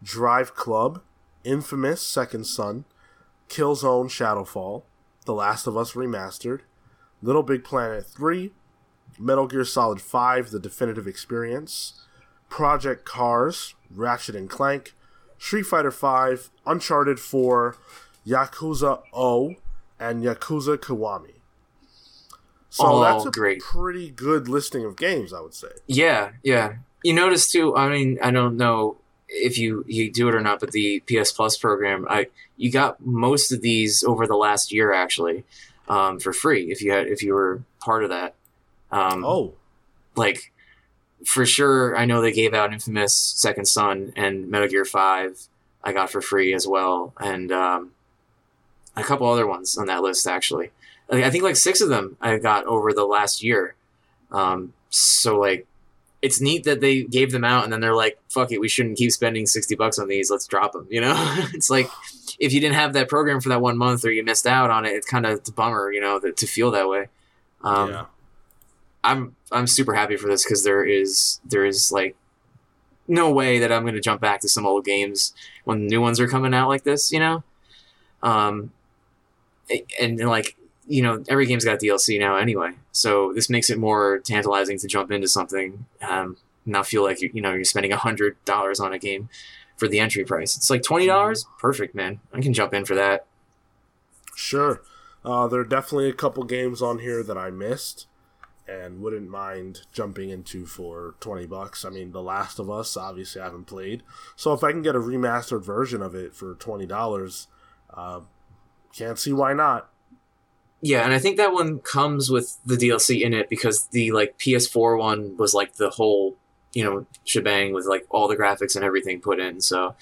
drive club infamous second son killzone shadowfall the last of us remastered Little Big Planet 3, Metal Gear Solid 5 The Definitive Experience, Project Cars, Ratchet and Clank, Street Fighter 5, Uncharted 4, Yakuza 0, and Yakuza Kiwami. So all that's a great. pretty good listing of games, I would say. Yeah, yeah. You notice too. I mean, I don't know if you you do it or not, but the PS Plus program, I you got most of these over the last year actually, um, for free if you had if you were part of that. Um, Oh, like for sure, I know they gave out Infamous Second Son and Metal Gear Five. I got for free as well, and um, a couple other ones on that list actually. I I think like six of them I got over the last year. Um, so like, it's neat that they gave them out, and then they're like, "Fuck it, we shouldn't keep spending sixty bucks on these. Let's drop them." You know, <laughs> it's like if you didn't have that program for that one month or you missed out on it, it's kind of a bummer, you know, that, to feel that way. Um, yeah. I'm I'm super happy for this because there is there is like no way that I'm gonna jump back to some old games when new ones are coming out like this, you know. Um, and, and like you know every game's got DLC now anyway, so this makes it more tantalizing to jump into something, um, not feel like you you know you're spending hundred dollars on a game for the entry price. It's like twenty dollars, perfect, man. I can jump in for that. Sure. Uh, there are definitely a couple games on here that I missed and wouldn't mind jumping into for 20 bucks. I mean, The Last of Us, obviously, I haven't played. So if I can get a remastered version of it for $20, uh, can't see why not. Yeah, and I think that one comes with the DLC in it because the like PS4 one was like the whole, you know, shebang with like all the graphics and everything put in. So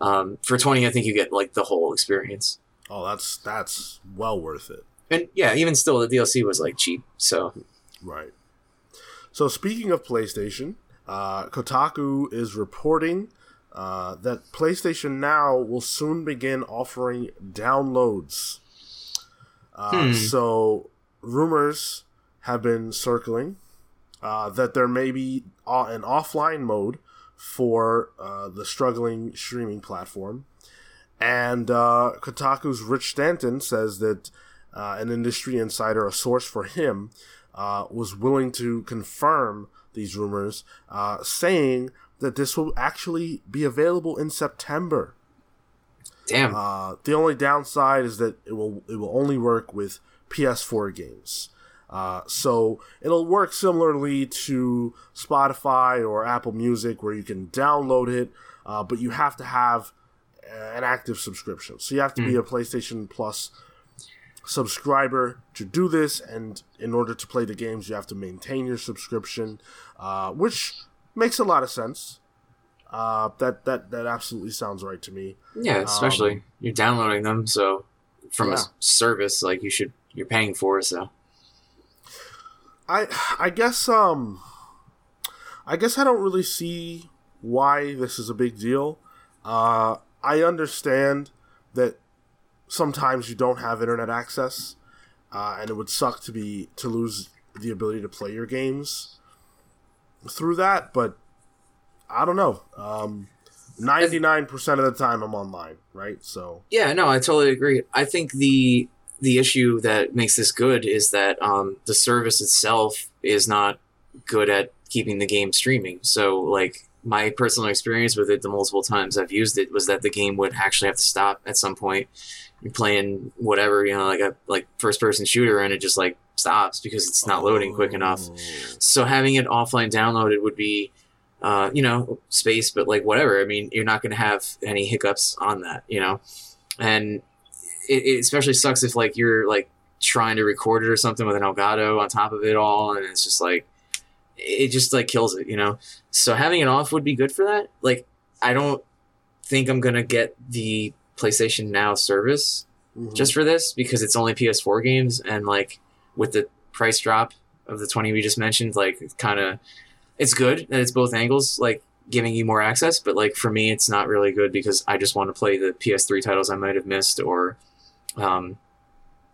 um, for 20 I think you get like the whole experience. Oh, that's that's well worth it. And yeah, even still the DLC was like cheap. So Right. So speaking of PlayStation, uh, Kotaku is reporting uh, that PlayStation Now will soon begin offering downloads. Hmm. So rumors have been circling uh, that there may be uh, an offline mode for uh, the struggling streaming platform. And uh, Kotaku's Rich Stanton says that uh, an industry insider, a source for him, uh, was willing to confirm these rumors, saying that this will actually be available in September. Damn. Uh, the only downside is that it will it will only work with PS4 games. Uh, so it'll work similarly to Spotify or Apple Music, where you can download it, uh, but you have to have an active subscription. So you have to be a PlayStation Plus subscriber to do this, and in order to play the games, you have to maintain your subscription, uh, which makes a lot of sense. Uh, that that that absolutely sounds right to me. yeah, especially um, you're downloading them, so from a Yeah. s- service like you should you're paying for it, so I I guess um I guess I don't really see why this is a big deal. Uh I understand that sometimes you don't have internet access, uh, and it would suck to be to lose the ability to play your games through that, but I don't know. Um ninety nine percent of the time I'm online, right? So Yeah, no, I totally agree. I think the the issue that makes this good is that um, the service itself is not good at keeping the game streaming. So, like my personal experience with it, the multiple times I've used it, was that the game would actually have to stop at some point. You're playing whatever, you know, like a like first person shooter, and it just like stops because it's not loading quick enough. Oh. So having it offline downloaded would be, uh, you know, space, but like whatever. I mean, you're not going to have any hiccups on that, you know, and it, it especially sucks if like you're like trying to record it or something with an Elgato on top of it all, and it's just like it just like kills it, you know. So having it off would be good for that. Like, I don't think I'm gonna get the PlayStation Now service Mhm. just for this because it's only PS4 games and like with the price drop of the 20 we just mentioned like kind of it's good that it's both angles like giving you more access but like for me it's not really good because I just want to play the PS3 titles I might have missed or um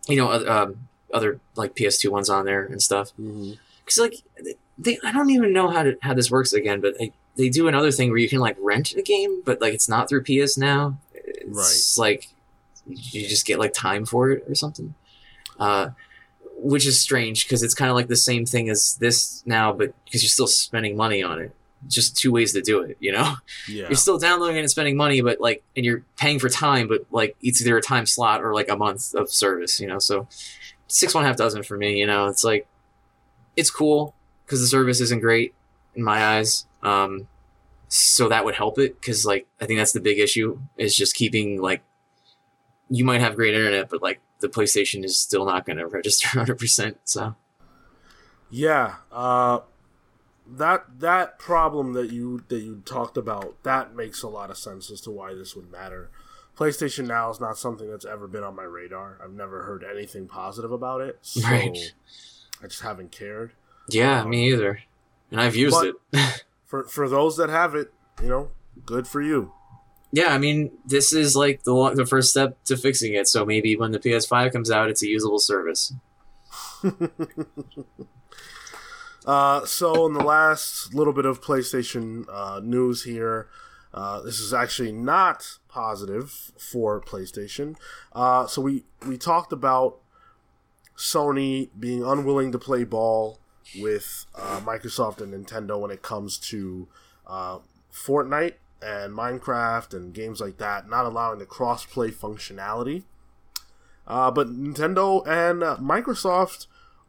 you know oth- um, other like PS2 ones on there and stuff. Because like they I don't even know how to how this works again but they, they do another thing where you can like rent a game but like it's not through PS now. It's like you just get like time for it or something. Uh, which is strange because it's kind of like the same thing as this now but because you're still spending money on it just two ways to do it you know yeah. you're still downloading it and spending money but like and you're paying for time but like it's either a time slot or like a month of service you know so six one half dozen for me you know it's like it's cool because the service isn't great in my eyes. Um, so that would help it because like I think that's the big issue is just keeping like you might have great internet, but like the PlayStation is still not going <laughs> to register 100. percent So Yeah, uh, that that problem that you that you talked about that makes a lot of sense as to why this would matter. PlayStation Now is not something that's ever been on my radar. I've never heard anything positive about it, <laughs> so Right. I just haven't cared. yeah, me either. And I've used it. <laughs> For for those that have it, you know, good for you. Yeah, I mean, this is like the the first step to fixing it. So maybe when the PS5 comes out, it's a usable service. <laughs> Uh, so in the last little bit of PlayStation uh, news here, uh, this is actually not positive for PlayStation. Uh, so we we talked about Sony being unwilling to play ball with uh, Microsoft and Nintendo when it comes to uh, Fortnite and Minecraft and games like that, not allowing the cross-play functionality. Uh, but Nintendo and uh, Microsoft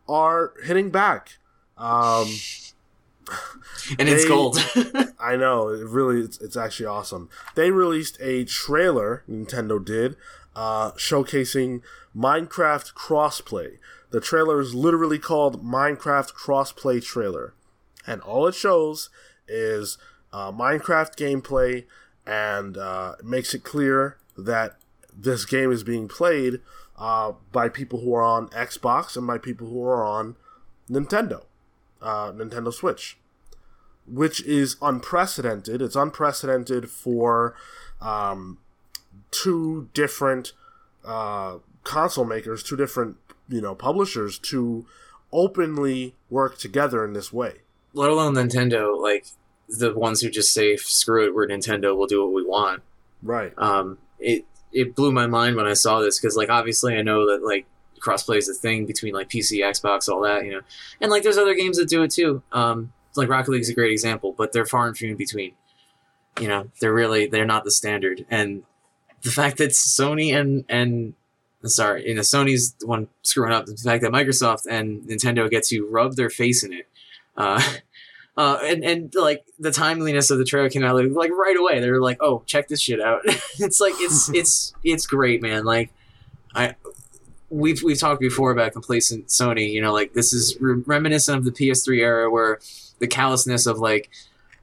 are hitting back. Um, <laughs> And it's gold. <laughs> I know it really it's, it's actually awesome. They released a trailer. Nintendo did, uh, showcasing Minecraft crossplay. The trailer is literally called Minecraft Crossplay Trailer, and all it shows is uh, Minecraft gameplay, and uh, makes it clear that this game is being played uh, by people who are on Xbox and by people who are on Nintendo, uh, Nintendo Switch which is unprecedented. It's unprecedented for um, two different uh, console makers, two different you know publishers to openly work together in this way. Let alone Nintendo, like the ones who just say screw it, we're Nintendo, we'll do what we want. Right. um, it it blew my mind when I saw this because like obviously I know that like crossplay is a thing between like PC, Xbox, all that you know, and like there's other games that do it too. Um, like Rocket League's a great example, but they're far and few in between. You know, they're really they're not the standard, and the fact that Sony and and sorry, you know Sony's the one screwing up. The fact that Microsoft and Nintendo get to rub their face in it. Uh, <laughs> uh, and, and like the timeliness of the trailer came out like, like right away. They were like, "Oh, check this shit out." <laughs> it's like it's <laughs> it's it's great, man. Like I we've we've talked before about complacent Sony. You know, like this is re- reminiscent of the PS3 era where the callousness of like,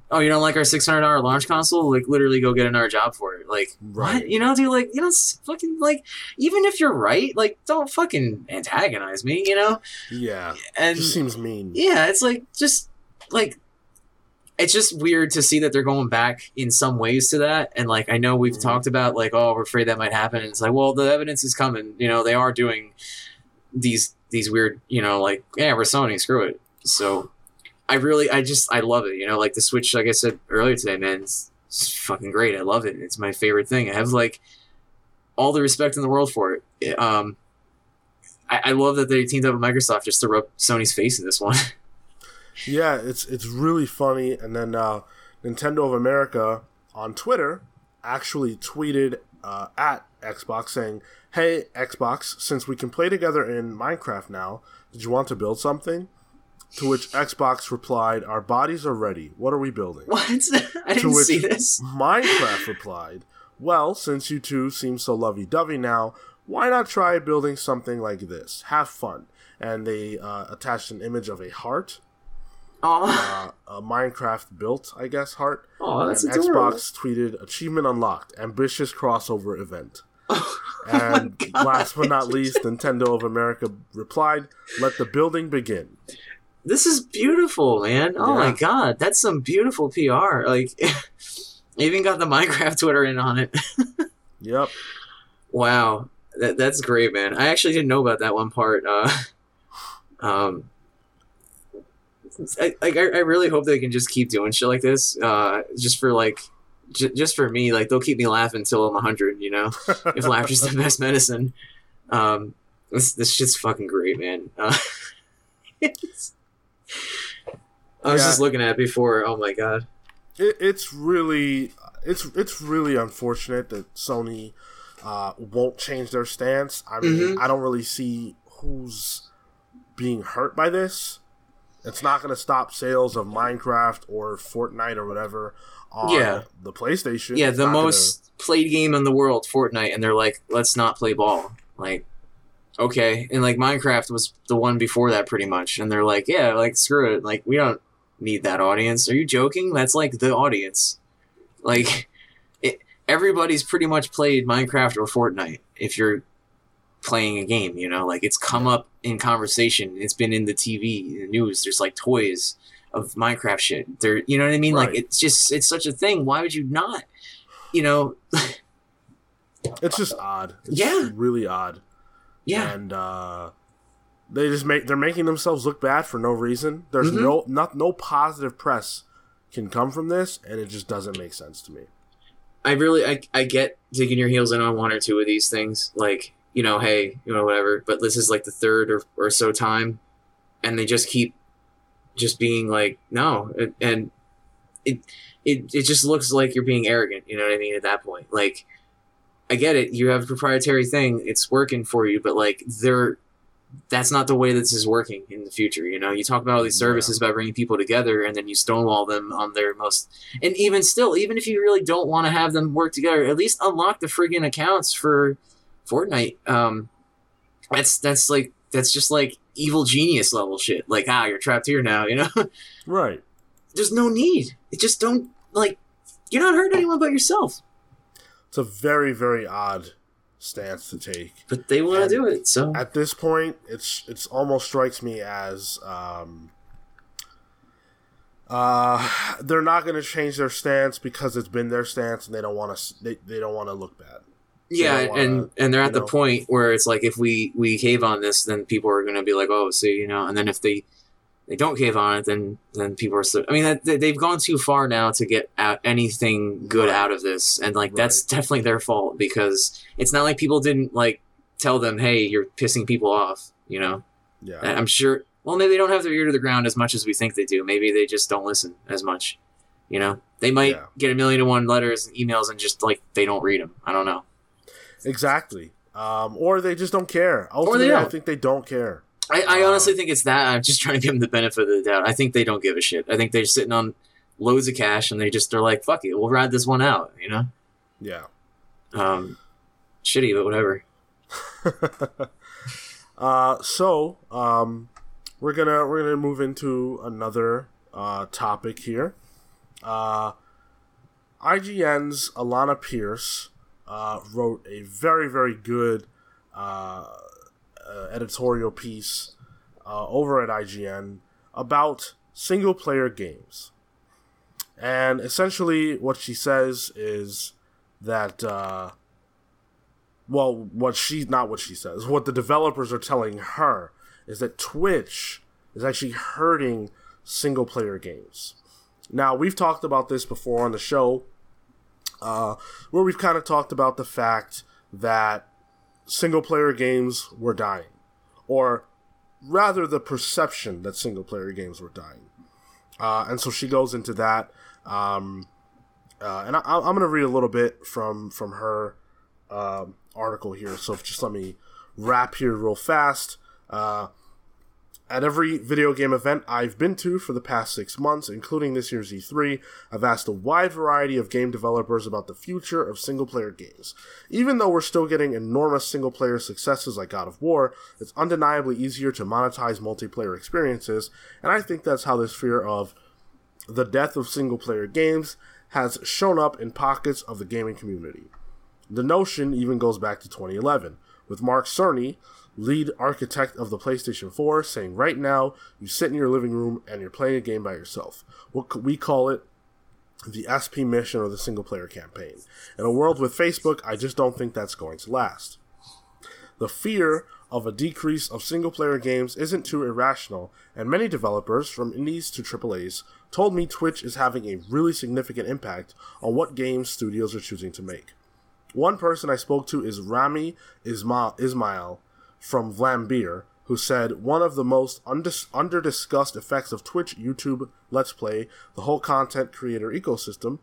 oh, you don't like our six hundred dollar launch console? Like literally go get another job for it. Like Right. what? You know, dude. Like you know, fucking like even if you're right, like don't fucking antagonize me. You know, Yeah. and just seems mean. yeah, it's like just like it's just weird to see that they're going back in some ways to that. And like I know we've Mhm. talked about like, oh, we're afraid that might happen. And it's like, well, the evidence is coming. You know, they are doing these these weird, you know, like, yeah, we're Sony, screw it. So I really I just I love it. You know, like the Switch, like I said earlier today, man, it's, it's fucking great. I love it. It's my favorite thing. I have like all the respect in the world for it. It, um I, I love that they teamed up with Microsoft just to rub Sony's face in this one. <laughs> Yeah, it's it's really funny. And then uh, Nintendo of America on Twitter actually tweeted uh, at Xbox saying, "Hey Xbox, since we can play together in Minecraft now, did you want to build something?" To which Xbox replied, "Our bodies are ready. What are we building?" What? <laughs> I didn't which- see this. Minecraft replied, Well, since you two seem so lovey dovey now, why not try building something like this? Have fun. And they uh, attached an image of a heart, uh, a Minecraft built, I guess, heart. oh that's and adorable. Xbox tweeted, Achievement unlocked, ambitious crossover event. <laughs> Oh And God. last but not least, Nintendo of America replied, Let the building begin. This is beautiful, man. Oh my god, that's some beautiful PR. Like, <laughs> even got the Minecraft Twitter in on it. <laughs> Yep. wow, that, that's great, man. I actually didn't know about that one part. Uh, um, I, like, I, I really hope they can just keep doing shit like this. Uh, just for like, j- just for me, like they'll keep me laughing until I'm hundred. You know. if laughter's the <laughs> best medicine. Um, this this shit's fucking great, man. Uh, <laughs> I was Yeah. just looking at it before. Oh my god. it, it's really it's it's really unfortunate that Sony uh, won't change their stance. I mean, Mhm. I don't really see who's being hurt by this. It's not going to stop sales of Minecraft or Fortnite or whatever on Yeah. the PlayStation. Yeah, It's the not gonna- most played game in the world, Fortnite, and they're like, let's not play ball. Like, okay. And like Minecraft was the one before that pretty much. And they're like, yeah, like screw it. Like, we don't need that audience. Are you joking? That's like the audience. Like, <laughs> it, everybody's pretty much played Minecraft or Fortnite if you're playing a game, you know? Like, it's come up in conversation. It's been in the TV, the news. There's like toys of Minecraft shit. There, you know what I mean? Like, it's just, it's such a thing. Why would you not? You know, <laughs> It's just odd. It's Yeah. really odd. yeah. and uh, they just make they're making themselves look bad for no reason. There's Mhm. no not no positive press can come from this, and it just doesn't make sense to me. I really I, I get digging your heels in on one or two of these things, like you know, hey, you know, whatever. But this is like the third or, or so time, and they just keep just being like, no, and, and it it it just looks like you're being arrogant. You know what I mean? At that point, like, I get it. You have a proprietary thing; it's working for you, but like, they're that's not the way this is working in the future. You know, you talk about all these Yeah. services about bringing people together, and then you stonewall them on their most. And even still, even if you really don't want to have them work together, at least unlock the friggin' accounts for Fortnite. Um, that's that's like that's just like evil genius level shit. Like, ah, you're trapped here now. You know, <laughs> Right. there's no need. It just don't like. You're not hurting anyone but yourself. It's a very very odd stance to take. But they want to do it, so At this point, it's it's almost strikes me as um, uh, they're not going to change their stance because it's been their stance, and they don't want to they, they don't want to look bad. Yeah, and and uh, they're at the know. point where it's like if we we cave on this, then people are going to be like, oh, see, you know, and then if they they don't cave on it, then then people are. Still, I mean, that, they've gone too far now to get out anything good Right. out of this, and like that's <laughs> definitely their fault because it's not like people didn't like tell them, hey, you're pissing people off, you know. Yeah. And I'm sure. Well, maybe they don't have their ear to the ground as much as we think they do. Maybe they just don't listen as much. You know, they might Yeah. get a million and one letters and emails and just like they don't read them. I don't know. Exactly. Um, or they just don't care. Ultimately, I don't. I think they don't care. I, I Um, honestly think it's that. I'm just <laughs> trying to give them the benefit of the doubt. I think they don't give a shit. I think they're sitting on loads of cash and they just they're like, "Fuck it, we'll ride this one out." You know, Yeah. um, shitty, but whatever. <laughs> uh, so um, we're gonna we're gonna move into another uh, topic here. Uh, IGN's Alana Pierce uh, wrote a very very good uh, uh, editorial piece uh, over at IGN about single player games. And essentially, what she says is that, uh, well, what she, not what she says, what the developers are telling her is that Twitch is actually hurting single player games. Now, we've talked about this before on the show, uh, where we've kind of talked about the fact that single player games were dying, or rather the perception that single player games were dying. Uh, and so she goes into that. Um, uh, and I, I'm going to read a little bit from from her um, article here. So just let me wrap here real fast. Uh, at every video game event I've been to for the past six months, including this year's E3, I've asked a wide variety of game developers about the future of single player games. Even though we're still getting enormous single player successes like God of War, it's undeniably easier to monetize multiplayer experiences, and I think that's how this fear of the death of single player games has shown up in pockets of the gaming community. The notion even goes back to 2011, with Mark Cerny, lead architect of the PlayStation 4, saying, Right now, you sit in your living room and you're playing a game by yourself. What we call it the SP mission or the single player campaign. In a world with Facebook, I just don't think that's going to last. The fear of a decrease of single player games isn't too irrational, and many developers, from indies to AAAs, told me Twitch is having a really significant impact on what games studios are choosing to make. One person I spoke to is Rami Isma- Ismail from Vlambeer, who said one of the most undis- under-discussed effects of Twitch, YouTube, Let's Play, the whole content creator ecosystem,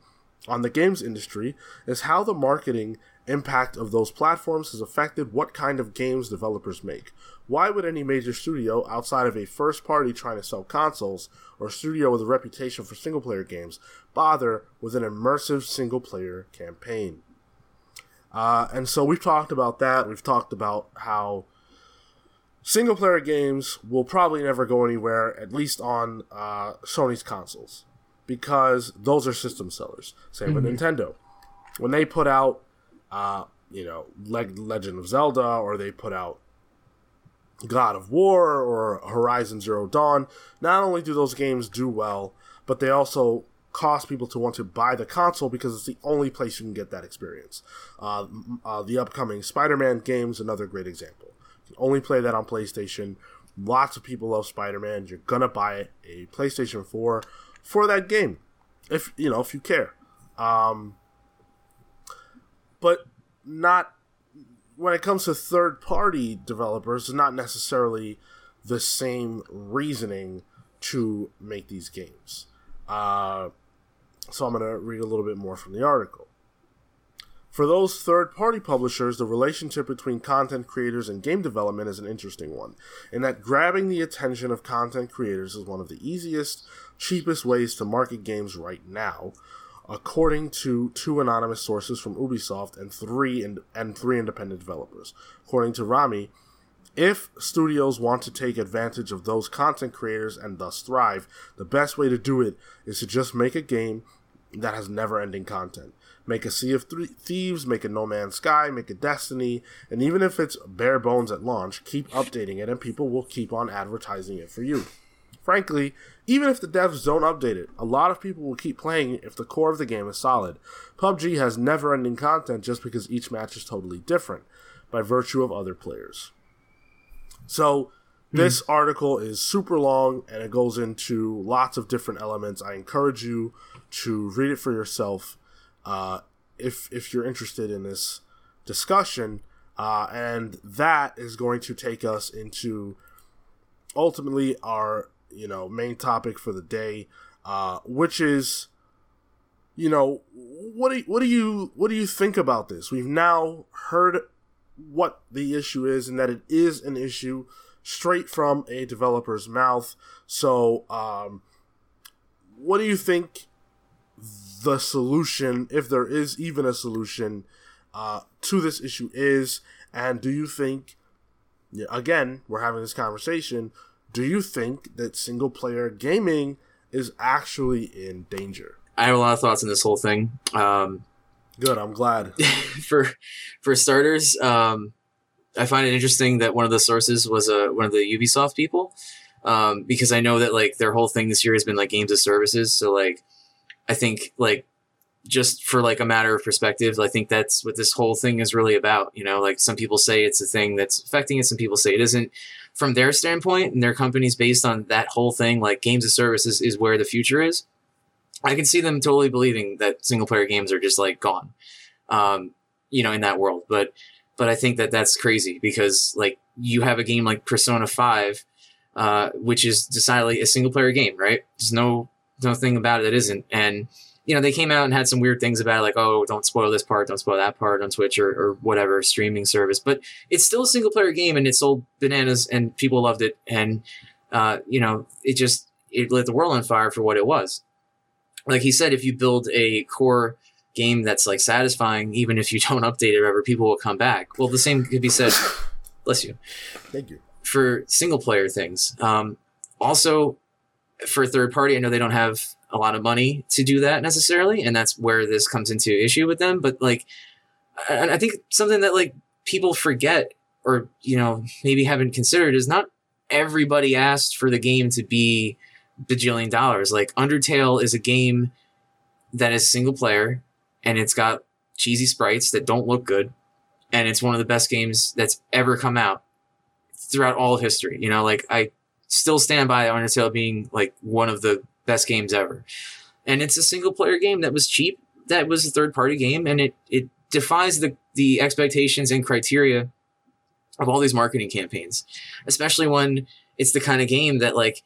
on the games industry is how the marketing impact of those platforms has affected what kind of games developers make. Why would any major studio outside of a first party trying to sell consoles or studio with a reputation for single player games bother with an immersive single player campaign? Uh, and so we've talked about that. We've talked about how single player games will probably never go anywhere, at least on uh, Sony's consoles, because those are system sellers. Same mm-hmm. with Nintendo. When they put out, uh, you know, Le- Legend of Zelda, or they put out God of War or Horizon Zero Dawn, not only do those games do well, but they also cause people to want to buy the console because it's the only place you can get that experience. Uh, uh, the upcoming Spider Man game's another great example. Only play that on PlayStation. Lots of people love Spider Man. You're gonna buy a PlayStation 4 for that game, if you know if you care. Um, but not when it comes to third party developers, it's not necessarily the same reasoning to make these games. Uh, so I'm going to read a little bit more from the article. For those third party publishers, the relationship between content creators and game development is an interesting one, in that grabbing the attention of content creators is one of the easiest, cheapest ways to market games right now, according to two anonymous sources from Ubisoft and three in, and three independent developers. According to Rami, if studios want to take advantage of those content creators and thus thrive, the best way to do it is to just make a game that has never ending content. Make a Sea of Thieves, make a No Man's Sky, make a Destiny, and even if it's bare bones at launch, keep updating it and people will keep on advertising it for you. Frankly, even if the devs don't update it, a lot of people will keep playing if the core of the game is solid. PUBG has never ending content just because each match is totally different by virtue of other players. So, this mm. article is super long and it goes into lots of different elements. I encourage you to read it for yourself uh, if if you're interested in this discussion. Uh, and that is going to take us into ultimately our you know main topic for the day, uh, which is you know what do you, what do you what do you think about this? We've now heard what the issue is and that it is an issue straight from a developer's mouth. So, um, what do you think the solution, if there is even a solution, uh, to this issue is? And do you think, again, we're having this conversation, do you think that single player gaming is actually in danger? I have a lot of thoughts on this whole thing. Um, Good, I'm glad. <laughs> for for starters, um, I find it interesting that one of the sources was uh, one of the Ubisoft people, um, because I know that like their whole thing this year has been like games of services. So like, I think like just for like a matter of perspective, I think that's what this whole thing is really about. You know, like some people say it's a thing that's affecting it, some people say it isn't. From their standpoint, and their companies based on that whole thing, like games of services is where the future is. I can see them totally believing that single player games are just like gone, um, you know, in that world. But but I think that that's crazy because like you have a game like Persona Five, uh, which is decidedly a single player game, right? There's no no thing about it that isn't, and you know, they came out and had some weird things about it, like, oh, don't spoil this part, don't spoil that part on Twitch or, or whatever streaming service. But it's still a single player game and it sold bananas and people loved it. And, uh, you know, it just, it lit the world on fire for what it was. Like he said, if you build a core game that's like satisfying, even if you <laughs> don't update it ever, people will come back. Well, the same could be said, <laughs> bless you. Thank you. For single player things. Um, also, for third party, I know they don't have a lot of money to do that necessarily, and that's where this comes into issue with them. But like, and I think something that like people forget or you know maybe haven't considered is not everybody asked for the game to be bajillion dollars. Like Undertale is a game that is single player and it's got cheesy sprites that don't look good, and it's one of the best games that's ever come out throughout all of history. You know, like I still stand by Undertale being like one of the best games ever. And it's a single player game that was cheap, that was a third party game, and it it defies the the expectations and criteria of all these marketing campaigns, especially when it's the kind of game that like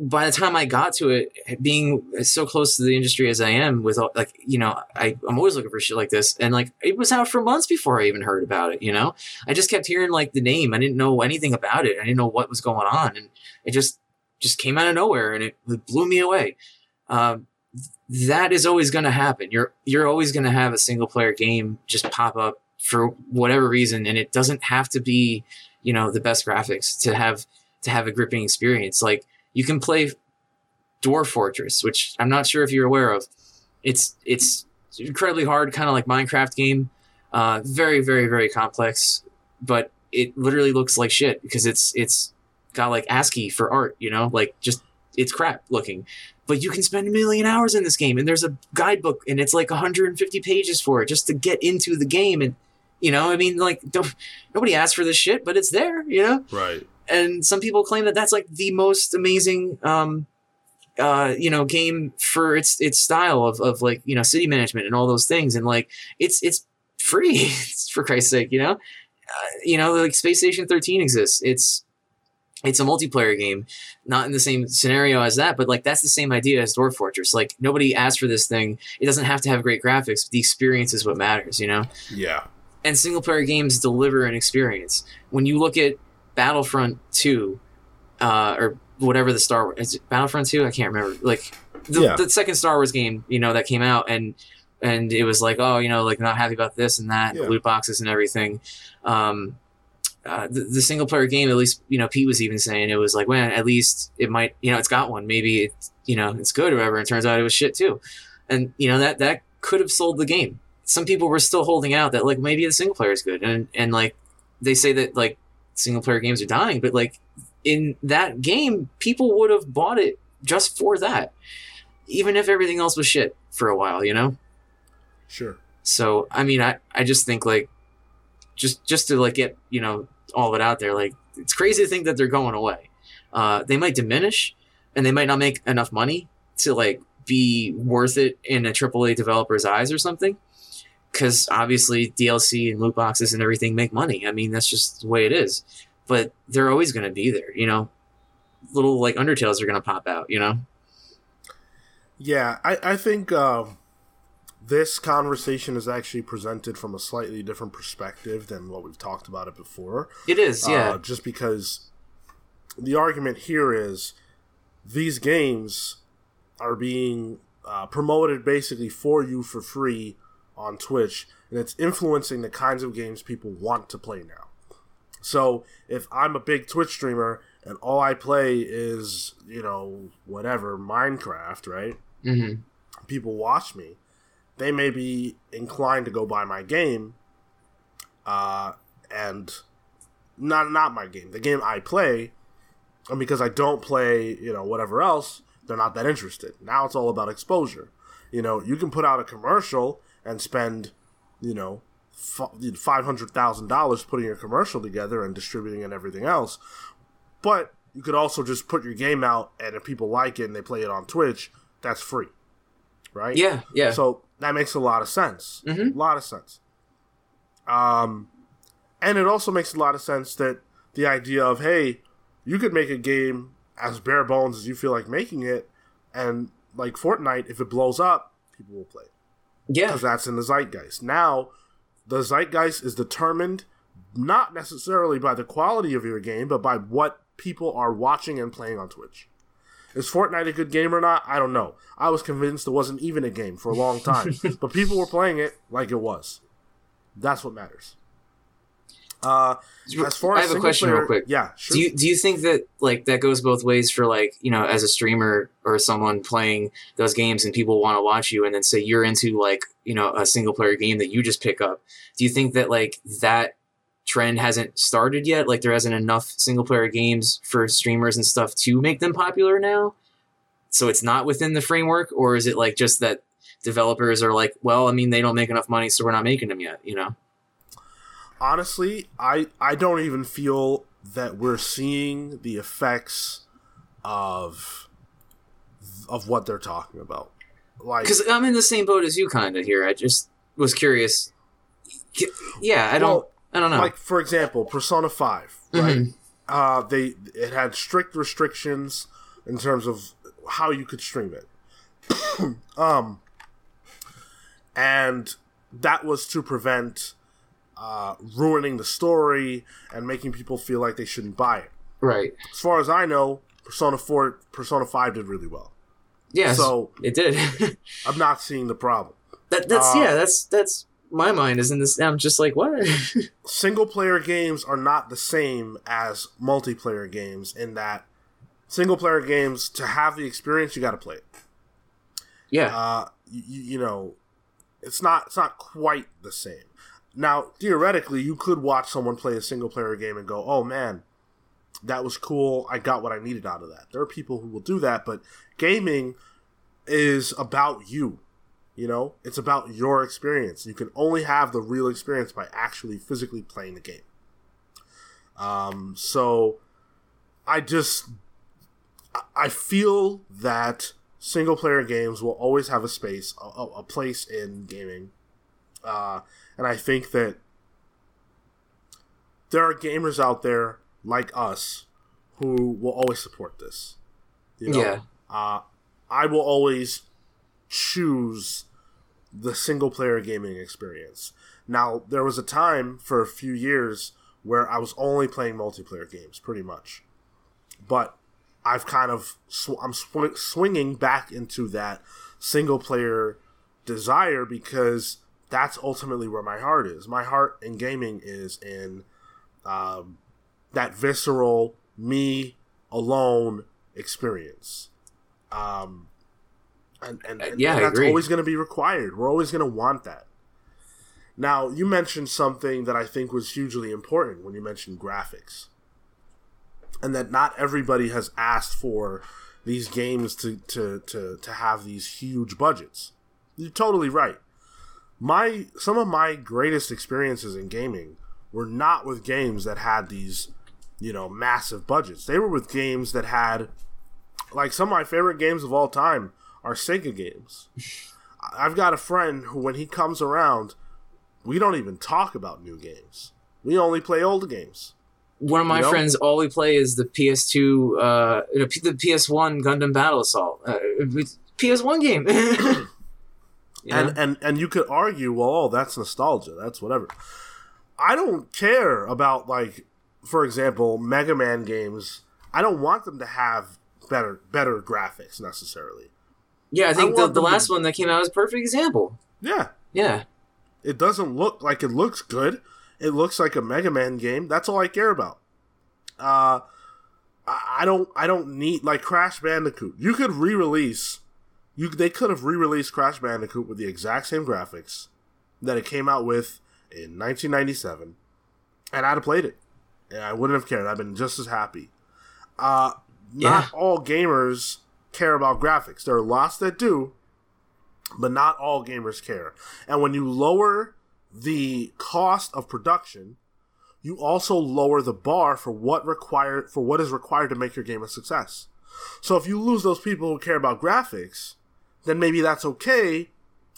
by the time I got to it, being so close to the industry as I am, with all- like you know, I I'm always looking for shit like this, and like it was out for months before I even heard about it. You know, I just kept hearing like the name. I didn't know anything about it. I didn't know what was going on, and it just just came out of nowhere, and it, it blew me away. Um, that is always going to happen. You're you're always going to have a single player game just pop up for whatever reason, and it doesn't have to be you know the best graphics to have to have a gripping experience. Like you can play Dwarf Fortress, which I'm not sure if you're aware of. It's it's incredibly hard, kind of like Minecraft game. Uh, very very very complex, but it literally looks like shit because it's it's got like ASCII for art. You know, like just it's crap looking. But you can spend a million hours in this game, and there's a guidebook, and it's like 150 pages for it just to get into the game. And you know, I mean, like nobody asked for this shit, but it's there. You know, Right. And some people claim that that's like the most amazing um uh you know game for its its style of, of like you know city management and all those things. And like it's it's free <laughs> for christ's sake you know? Uh, you know like space station 13 exists. It's it's a multiplayer game. Not in the same scenario as that but like that's the same idea as dwarf fortress. Like nobody asked for this thing. It doesn't have to have great graphics but the experience is what matters you know? Yeah. and single player games deliver an experience. When you look at Battlefront 2, uh, or whatever the Star Wars, Battlefront 2? I can't remember. Like the, Yeah. the second Star Wars game, you know, that came out and and it was like, oh, you know, like not happy about this and that, Yeah. loot boxes and everything. Um, uh, the, the single player game, at least, you know, Pete was even saying it was like, well, at least it might, you know, it's got one. Maybe it's, you know, it's good or whatever. And it turns out it was shit too. And, you know, that, that could have sold the game some people were still holding out that like maybe the single player is good and and like they say that like single player games are dying but like in that game people would have bought it just for that even if everything else was shit for a while you know Sure. so i mean i i just think like just just to like get you know all of it out there like it's crazy to think that they're going away uh they might diminish and they might not make enough money to like be worth it in a AAA developer's eyes or something because obviously DLC and loot boxes and everything make money. I mean, that's just the way it is. But they're always going to be there, you know. Little like Undertales are going to pop out, you know. Yeah, I, I think um, this conversation is actually presented from a slightly different perspective than what we've talked about it before. It is, yeah, Uh, just because the argument here is these games are being uh, promoted basically for you for free on Twitch, and it's influencing the kinds of games people want to play now. So if I'm a big Twitch streamer and all I play is, you know, whatever, Minecraft, right? hmm people watch me, they may be inclined to go buy my game, uh, and not not my game, the game I play, and because I don't play, you know, whatever else, they're not that interested. Now it's all about exposure. You know, you can put out a commercial and spend, you know, five hundred thousand dollars putting your commercial together and distributing and everything else, but you could also just put your game out, and if people like it and they play it on Twitch, that's free, right? yeah, yeah. So that makes a lot of sense. Mhm. A lot of sense. Um, and it also makes a lot of sense that the idea of hey, you could make a game as bare bones as you feel like making it, and like Fortnite, if it blows up, people will play it yeah, because that's in the zeitgeist. Now, the zeitgeist is determined not necessarily by the quality of your game, but by what people are watching and playing on Twitch. Is Fortnite a good game or not? I don't know. I was convinced it wasn't even a game for a long time, <laughs> but people were playing it like it was. That's what matters. Uh, as far I as have a question player, real quick. Yeah, sure. Do you do you think that like that goes both ways for like you know as a streamer or someone playing those games and people want to watch you and then say you're into like you know a single player game that you just pick up? Do you think that like that trend hasn't started yet? Like there hasn't enough single player games for streamers and stuff to make them popular now? So it's not within the framework, or is it like just that developers are like, well, I mean, they don't make enough money, so we're not making them yet, you know? Honestly, I I don't even feel that we're seeing the effects of of what they're talking about. Like, Because I'm in the same boat as you, kind of here. I just was curious. Yeah, I don't. well, I don't know. like for example, Persona Five, right? Mhm. Uh, they it had strict restrictions in terms of how you could stream it. <clears throat> um, and that was to prevent uh, ruining the story and making people feel like they shouldn't buy it. Right. As far as I know, Persona Four, Persona Five did really well. Yeah. So it did. <laughs> I'm not seeing the problem. that that's Uh, yeah. That's that's my mind is in this. I'm just like what? <laughs> Single player games are not the same as multiplayer games in that single player games to have the experience you got to play it. yeah. uh, you, you know, it's not it's not quite the same. Now, theoretically, you could watch someone play a single player game and go, "Oh man, that was cool. I got what I needed out of that." There are people who will do that, but gaming is about you. You know, it's about your experience. You can only have the real experience by actually physically playing the game. Um, so I just I- feel that single player games will always have a space, a a place in gaming. Uh, and I think that there are gamers out there like us who will always support this. You know? Yeah. Uh, I will always choose the single player gaming experience. Now, there was a time for a few years where I was only playing multiplayer games, pretty much. But I've kind of sw- I'm sw- swinging back into that single player desire because that's ultimately where my heart is. My heart in gaming is in um, that visceral me alone experience. Um, and, and, and, yeah, and that's always going to be required. We're always going to want that. Now, you mentioned something that I think was hugely important when you mentioned graphics. And that not everybody has asked for these games to, to, to, to have these huge budgets. You're totally right. My some of my greatest experiences in gaming were not with games that had these, you know, massive budgets. They were with games that had like some of my favorite games of all time are Sega games. I've got a friend who when he comes around, we don't even talk about new games. We only play old games. One of my You know? friends, all we play is the PS2, uh, you know, P- the PS1 Gundam Battle Assault. Uh, PS1 game. <coughs> <coughs> You know? And and and you could argue, well, oh, that's nostalgia. That's whatever. I don't care about like, for example, Mega Man games. I don't want them to have better better graphics necessarily. yeah, I think the, the them to- last one that came out is a perfect example. Yeah, Yeah. it doesn't look like it looks good. It looks like a Mega Man game. That's all I care about. Uh, I I don't. I don't need like Crash Bandicoot. You could re-release. You they could have re-released Crash Bandicoot with the exact same graphics that it came out with in 1997, and I'd have played it, and I wouldn't have cared. I've been just as happy. Uh, not all gamers care about graphics. There are lots that do, but not all gamers care. And when you lower the cost of production, you also lower the bar for what required for what is required to make your game a success. So if you lose those people who care about graphics, then maybe that's okay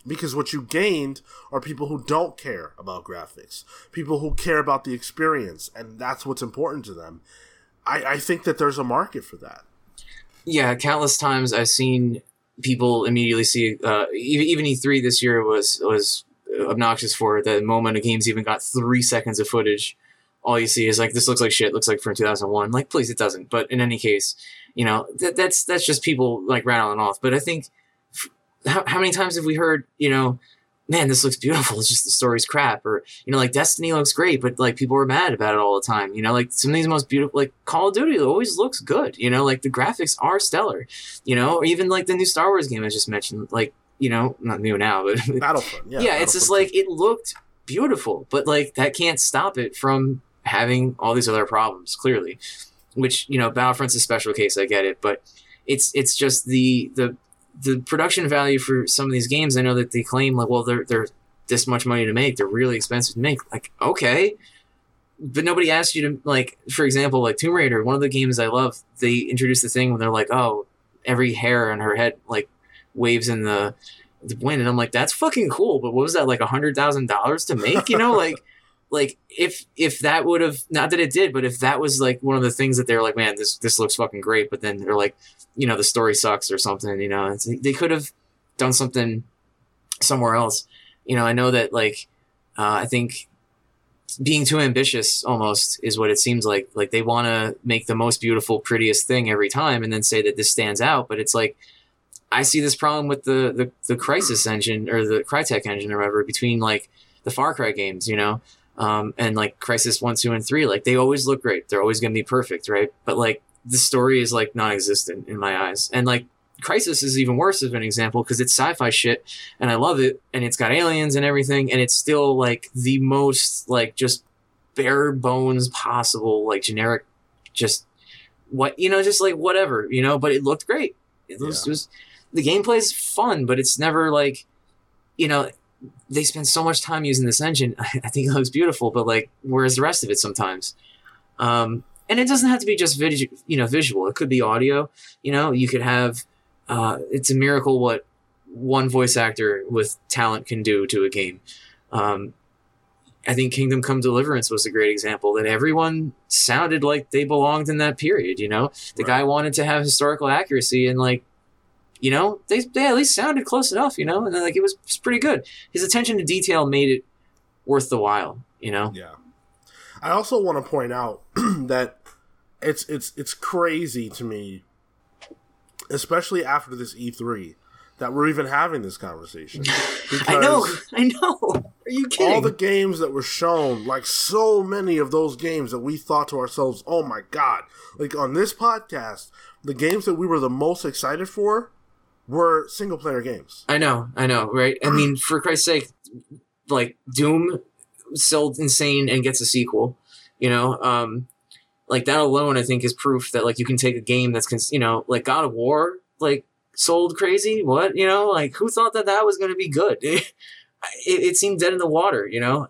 because what you gained are people who don't care about graphics, people who care about the experience, and that's what's important to them. I, I think that there's a market for that. Yeah, countless times I've seen people immediately see. Uh, even even E3 this year was was obnoxious for the moment a game's even got three seconds of footage. All you see is like this looks like shit. Looks like from 2001. Like, please, it doesn't. But in any case, you know that that's that's just people like rattling off. But I think how, how many times have we heard you know man, this looks beautiful. It's just the story's crap. Or, you know, like Destiny looks great, but like people are mad about it all the time. You know, like some of these most beautiful, like Call of Duty always looks good. You know, like the graphics are stellar. You know, or even like the new Star Wars game I just mentioned, like, you know, not new now, but <laughs> Battlefront, yeah. yeah, it's just like it looked beautiful, but like that can't stop it from having all these other problems. Clearly, which you know, Battlefront's a special case. I get it, but it's it's just the the the production value for some of these games. I know that they claim like, well, they're they're this much money to make. They're really expensive to make. Like, okay. But nobody asked you to like, for example, like Tomb Raider, one of the games I love. They introduced the thing when they're like, "Oh, every hair on her head like waves in the the wind," and I'm like, "That's fucking cool." But what was that like a hundred thousand dollars to make? You know, like <laughs> like if if that would have not that it did, but if that was like one of the things that they're like, man, this this looks fucking great, but then they're like, you know, the story sucks or something, you know, it's, they could have done something somewhere else. You know, I know that like uh, I think being too ambitious almost is what it seems like. Like they want to make the most beautiful, prettiest thing every time, and then say that this stands out. But it's like I see this problem with the the, the Crysis engine or the Crytek engine or whatever between like the Far Cry games, you know, um, and like Crysis one, two, and three. Like they always look great. They're always going to be perfect, right? But like the story is like non-existent in my eyes, and like Crysis is even worse of an example because it's sci-fi shit and I love it and it's got aliens and everything and it's still like the most like just bare bones possible like generic just what you know just like whatever you know but it looked great it was, Yeah. it was the gameplay is fun but it's never like you know they spend so much time using this engine <laughs> I think it looks beautiful but like where's the rest of it sometimes um and it doesn't have to be just vid- you know visual it could be audio you know you could have uh, it's a miracle what one voice actor with talent can do to a game. Um, I think Kingdom Come Deliverance was a great example that everyone sounded like they belonged in that period. You know, the Right. guy wanted to have historical accuracy and like, you know, they they at least sounded close enough. You know, and like it was, it was pretty good. His attention to detail made it worth the while. You know, Yeah. I also want to point out <clears throat> that it's it's it's crazy to me, especially after this E3, that we're even having this conversation. <laughs> I know, <laughs> I know. Are you kidding? All the games that were shown, like so many of those games that we thought to ourselves, "Oh my god!" Like on this podcast, the games that we were the most excited for were single player games. I know, I know, right? I mean, for Christ's sake, like Doom sold insane and gets a sequel. You know, um, like that alone, I think is proof that like you can take a game that's cons- you know, like God of War, like sold crazy. What you know, like who thought that that was going to be good? <laughs> it, it seemed dead in the water. You know,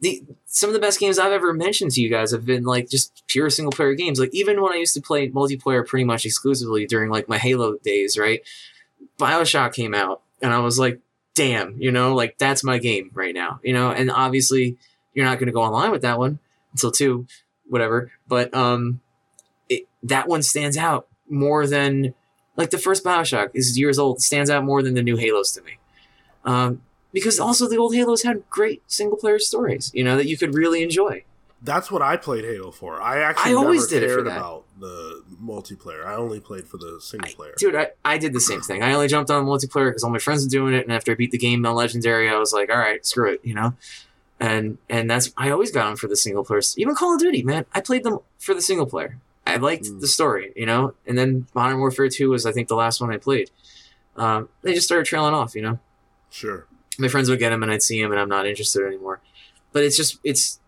the some of the best games I've ever mentioned to you guys have been like just pure single player games. Like even when I used to play multiplayer pretty much exclusively during like my Halo days, right? Bioshock came out, and I was like, damn, you know, like that's my game right now, you know. And obviously, you're not going to go online with that one until two, whatever. But um, it, that one stands out more than like the first Bioshock is years old. Stands out more than the new Halos to me. Um, because also the old Halos had great single player stories, you know, that you could really enjoy. That's what I played Halo for. I actually I always never did it for cared about the multiplayer. I only played for the single player. Dude, I, I did the same thing. I only jumped on multiplayer because all my friends were doing it, and after I beat the game on Legendary, I was like, all right, screw it, you know. And and that's I always got them for the single player. Even Call of Duty, man, I played them for the single player. I liked Mm. the story, you know. And then Modern Warfare Two was, I think, the last one I played. Um, they just started trailing off, you know. Sure. My friends would get them, and I'd see them, and I'm not interested anymore. But it's just it's.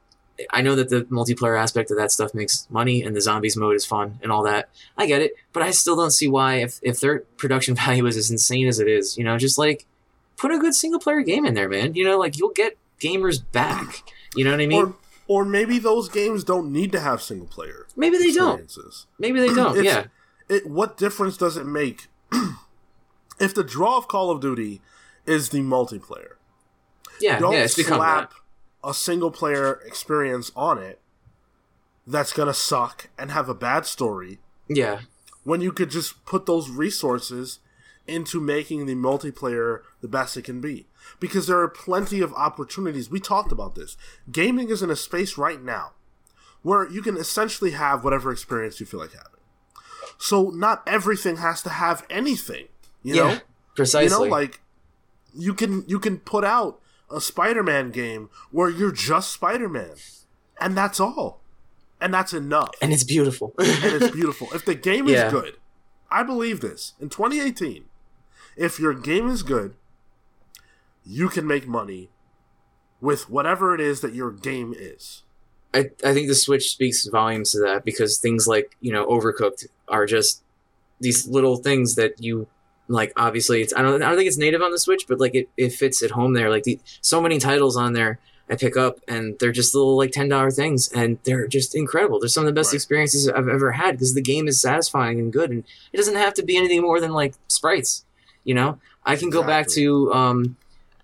I know that the multiplayer aspect of that stuff makes money, and the zombies mode is fun and all that. I get it, but I still don't see why if if their <laughs> production value is as insane as it is, you know, just like put a good single player game in there, man. You know, like you'll get gamers back. You know what I mean? or or maybe those games don't need to have single player Maybe they don't. Maybe they don't. <clears throat> It's- yeah. It what difference does it make <clears throat> if the draw of Call of Duty is the multiplayer? Yeah. Don't Yeah. It's become that. slap a single player experience on it that's gonna suck and have a bad story Yeah. when you could just put those resources into making the multiplayer the best it can be. Because there are plenty of opportunities. We talked about this. Gaming is in a space right now where you can essentially have whatever experience you feel like having. So not everything has to have anything. You yeah. know? Precisely. You know, like you can you can put out a Spider-Man game where you're just Spider-Man. And that's all. And that's enough and it's beautiful. and it's beautiful. If the game Yeah. is good, I believe this. In 2018, if your game is good, you can make money with whatever it is that your game is. I, I think the Switch speaks volumes to that because things like, you know, Overcooked are just these little things that you like obviously it's I don't I don't think it's native on the Switch, but like it, it fits at home there. Like the so many titles on there I pick up and they're just little like ten dollar things and they're just incredible. They're some of the best Right. experiences I've ever had because the game is satisfying and good and it doesn't have to be anything more than like sprites. You know? I can go back to um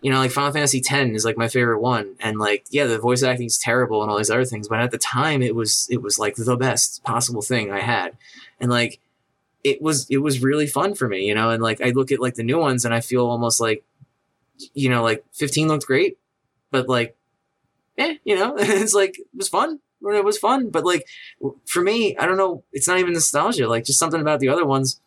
you know, like Final Fantasy X is like my favorite one, and like yeah, the voice acting is terrible and all these other things, but at the time it was it was like the best possible thing I had, and like it was it was really fun for me, you know, and like I look at like the new ones and I feel almost like, you know, like 15 looked great, but like, eh, you know, <laughs> it's like it was fun. It was fun, but like for me, I don't know. It's not even nostalgia. Like just something about the other ones.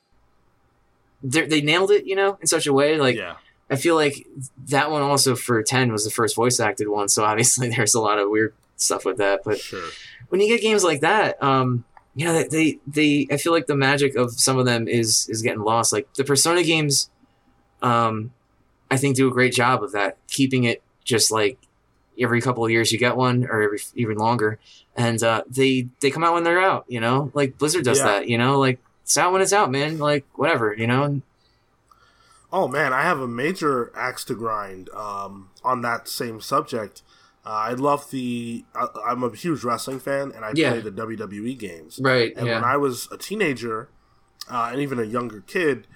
They nailed it, you know, in such a way. Like yeah. I feel like that one also for 10 was the first voice acted one, so obviously <laughs> there's a lot of weird stuff with that. But Sure. when you get games like that, um, you know, they, they, they, I feel like the magic of some of them is is getting lost. Like the Persona games, um, I think do a great job of that, keeping it just like every couple of years you get one, or every even longer, and uh, they they come out when they're out. You know, like Blizzard does Yeah. that. You know, like it's out when it's out, man. Like whatever. You know, Oh man, I have a major axe to grind um, on that same subject. Uh, I love the. I, I'm a huge wrestling fan, and I Yeah. play the WWE games. right? And yeah. when I was a teenager, uh, and even a younger kid,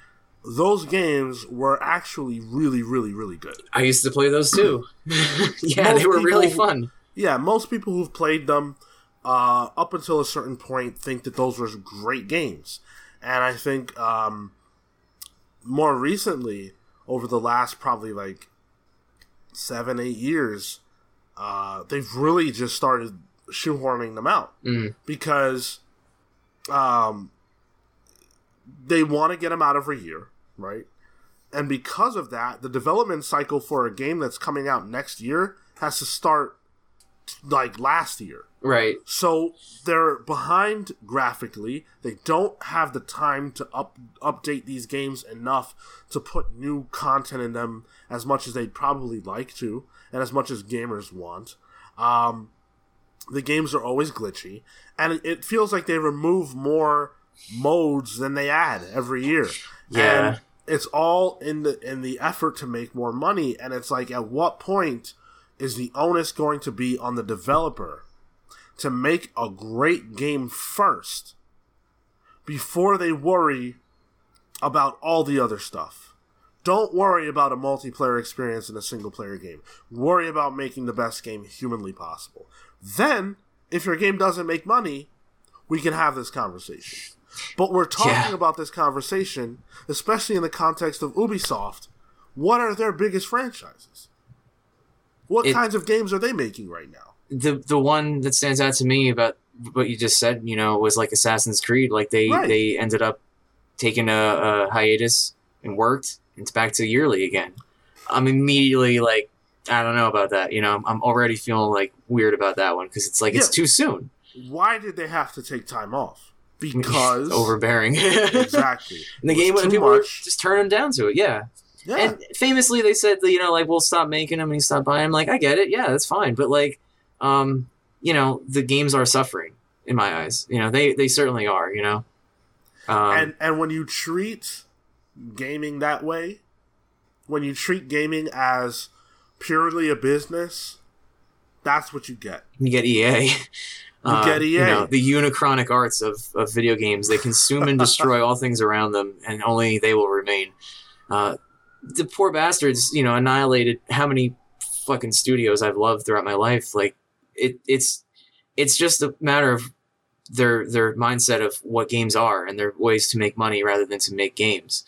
those games were actually really, really, really good. I used to play those too. <laughs> yeah, Most they were really fun. Yeah, most people who've played them uh, up until a certain point think that those were great games, and I think um, more recently, over the last probably like seven, eight years, uh, they've really just started shoehorning them out Mm. because um, they want to get them out every year, right? And because of that, the development cycle for a game that's coming out next year has to start like last year. Right. So they're behind graphically. They don't have the time to up update these games enough to put new content in them as much as they'd probably like to, and as much as gamers want. Um, the games are always glitchy, and it- feels like they remove more modes than they add every year. Yeah. And it's all in the in the effort to make more money, and it's like at what point is the onus going to be on the developer to make a great game first before they worry about all the other stuff. Don't worry about a multiplayer experience in a single player game. Worry about making the best game humanly possible. Then, if your game doesn't make money, we can have this conversation. But we're talking Yeah. about this conversation, especially in the context of Ubisoft. What are their biggest franchises? What It- kinds of games are they making right now? the the one that stands out to me about what you just said, you know, was like Assassin's Creed. Like they Right. they ended up taking a, a hiatus and worked. It's back to yearly again. I'm immediately like, I don't know about that. You know, I'm, I'm already feeling like weird about that one because it's like it's too soon. Why did they have to take time off? <laughs> Because overbearing. <laughs> exactly. And the game when people were just turning them down to it, yeah. Yeah. And famously, they said that you know, like we'll stop making them and you stop buying. them. like, I get it, yeah, that's fine. But like, um, you know, the games are suffering in my eyes. You know, they they certainly are. You know, um, and and when you treat gaming that way, when you treat gaming as purely a business, that's what you get. you get EA. You <laughs> get EA. You know, the unichronic arts of, of video games. They consume and destroy all things around them, and only they will remain. Uh, the poor bastards, you know, annihilated how many fucking studios I've loved throughout my life. Like it, it's it's just a matter of their their mindset of what games are and their ways to make money rather than to make games,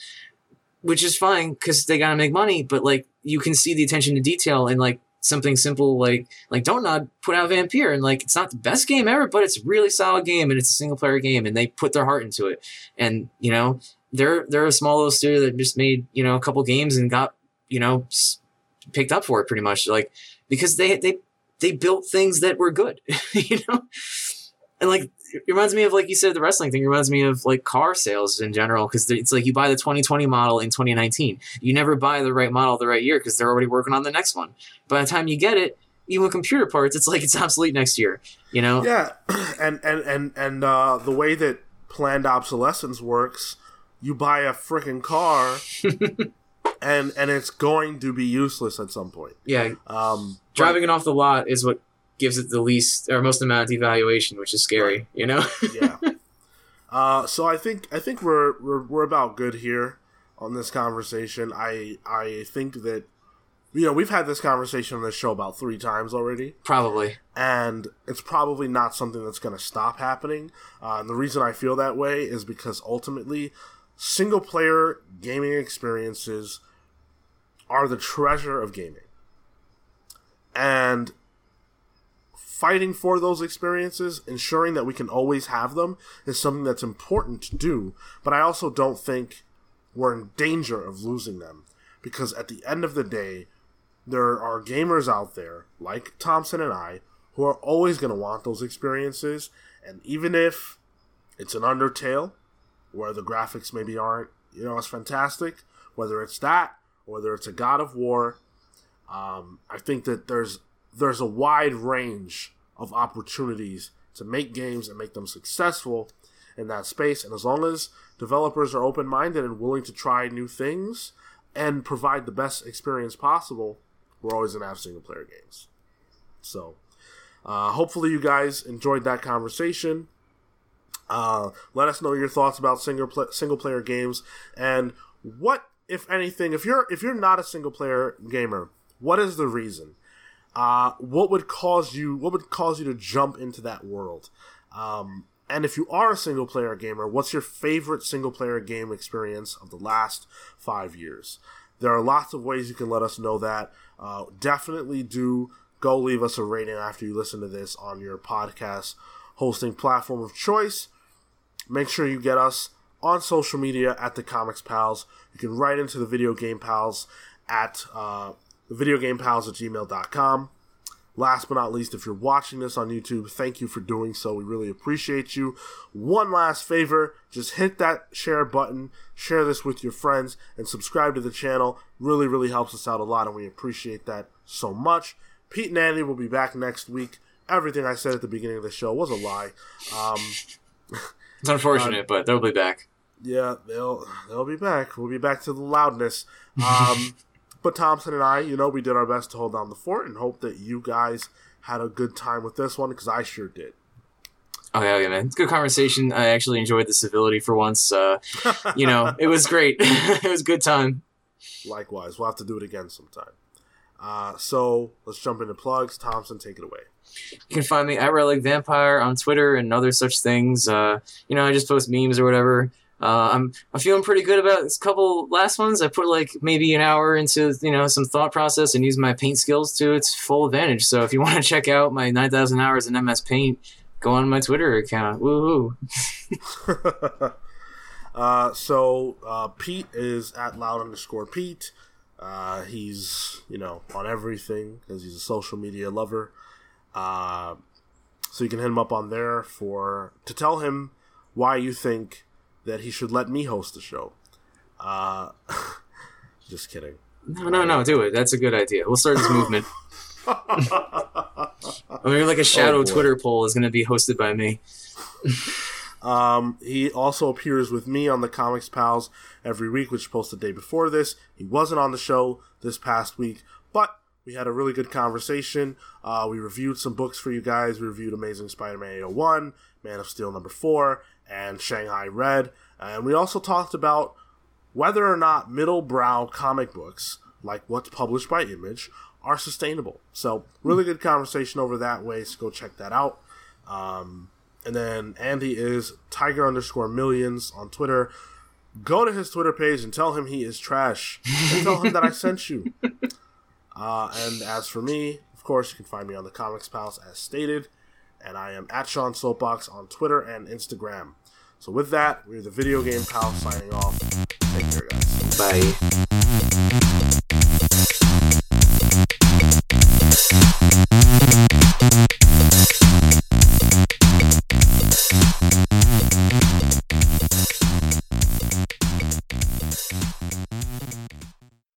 which is fine because they gotta make money. But like you can see the attention to detail in like something simple like like Don't Nod put out Vampire and like it's not the best game ever, but it's a really solid game and it's a single player game and they put their heart into it. And you know they're they're a small little studio that just made you know a couple games and got you know picked up for it pretty much like because they they they built things that were good <laughs> you know and like it reminds me of like you said the wrestling thing. It reminds me of like car sales in general because it's like you buy the 2020 model in 2019 you never buy the right model the right year because they're already working on the next one. By the time you get it even with computer parts it's like it's obsolete next year you know? Yeah, <clears throat> and and and and uh, the way that planned obsolescence works, you buy a freaking car, <laughs> and and it's going to be useless at some point. yeah. Um, but- driving it off the lot is what gives it the least or most amount of devaluation which is scary you know <laughs> yeah. Uh, so I think I think we're, we're we're about good here on this conversation. I I think that you know, we've had this conversation on this show about three times already. Probably. and it's probably not something that's going to stop happening. Uh, and the reason I feel that way is because ultimately, single player gaming experiences are the treasure of gaming. And fighting for those experiences, ensuring that we can always have them, is something that's important to do. But I also don't think we're in danger of losing them. Because at the end of the day, there are gamers out there, like Thompson and I, who are always going to want those experiences. And even if it's an Undertale, where the graphics maybe aren't, you know, as fantastic, whether it's that, whether it's a God of War, um, I think that there's there's a wide range of opportunities to make games and make them successful in that space. And as long as developers are open minded and willing to try new things and provide the best experience possible, we're always going to have single player games. So, uh, hopefully, you guys enjoyed that conversation. Uh, let us know your thoughts about single pl- single player games and what, if anything, if you're if you're not a single player gamer, what is the reason? Uh, what would cause you what would cause you to jump into that world? Um, and if you are a single player gamer, what's your favorite single player game experience of the last five years? There are lots of ways you can let us know that. Uh, definitely do go leave us a rating after you listen to this on your podcast hosting platform of choice. Make sure you get us on social media at the Comics Pals. You can write into the Video Game Pals at uh, videogamepals at gmail.com. Last but not least, if you're watching this on YouTube, thank you for doing so. We really appreciate you. One last favor just hit that share button, share this with your friends, and subscribe to the channel. Really, really helps us out a lot, and we appreciate that so much. Pete and Andy will be back next week. Everything I said at the beginning of the show was a lie. Um, <laughs> It's unfortunate, but they'll be back. yeah, they'll they'll be back. We'll be back to the loudness. Um, <laughs> but Thompson and I, you know, we did our best to hold down the fort and hope that you guys had a good time with this one because I sure did. Oh yeah, yeah, man. It's a good conversation. I actually enjoyed the civility for once. Uh, <laughs> you know, it was great. <laughs> it was a good time. Likewise, we'll have to do it again sometime. Uh, so let's jump into plugs. Thompson, take it away. You can find me at Relic Vampire on Twitter and other such things. Uh, you know, I just post memes or whatever. Uh, I'm I'm feeling pretty good about this couple last ones. I put like maybe an hour into you know some thought process and use my paint skills to its full advantage. So if you <laughs> want to check out my 9,000 hours in MS Paint, go on my Twitter account. Woohoo! <laughs> uh, so uh, Pete is at loud underscore Pete. Uh, he's you know on everything because he's a social media lover. Uh, so you can hit him up on there for to tell him why you think that he should let me host the show. Uh, <laughs> just kidding. No, no, no, do it. That's a good idea. We'll start this movement. <laughs> I mean, like a shadow Oh. Twitter poll is going to be hosted by me. Um, he also appears with me on the Comics Pals every week, which posted the day before this. He wasn't on the show this past week, but we had a really good conversation. Uh, we reviewed some books for you guys. We reviewed Amazing Spider-Man 801, Man of Steel number 4, and Shanghai Red. And we also talked about whether or not middle brow comic books, like what's published by Image, are sustainable. So, really good conversation over that way, so go check that out. Um, and then Andy is Tiger underscore millions on Twitter. Go to his Twitter page and tell him he is trash. And tell him that I sent you. <laughs> Uh, and as for me, of course, you can find me on the Comics Pals as stated. And I am at Sean Soapbox on Twitter and Instagram. So with that, we're the Video Game Pal signing off. Take care, guys. Bye.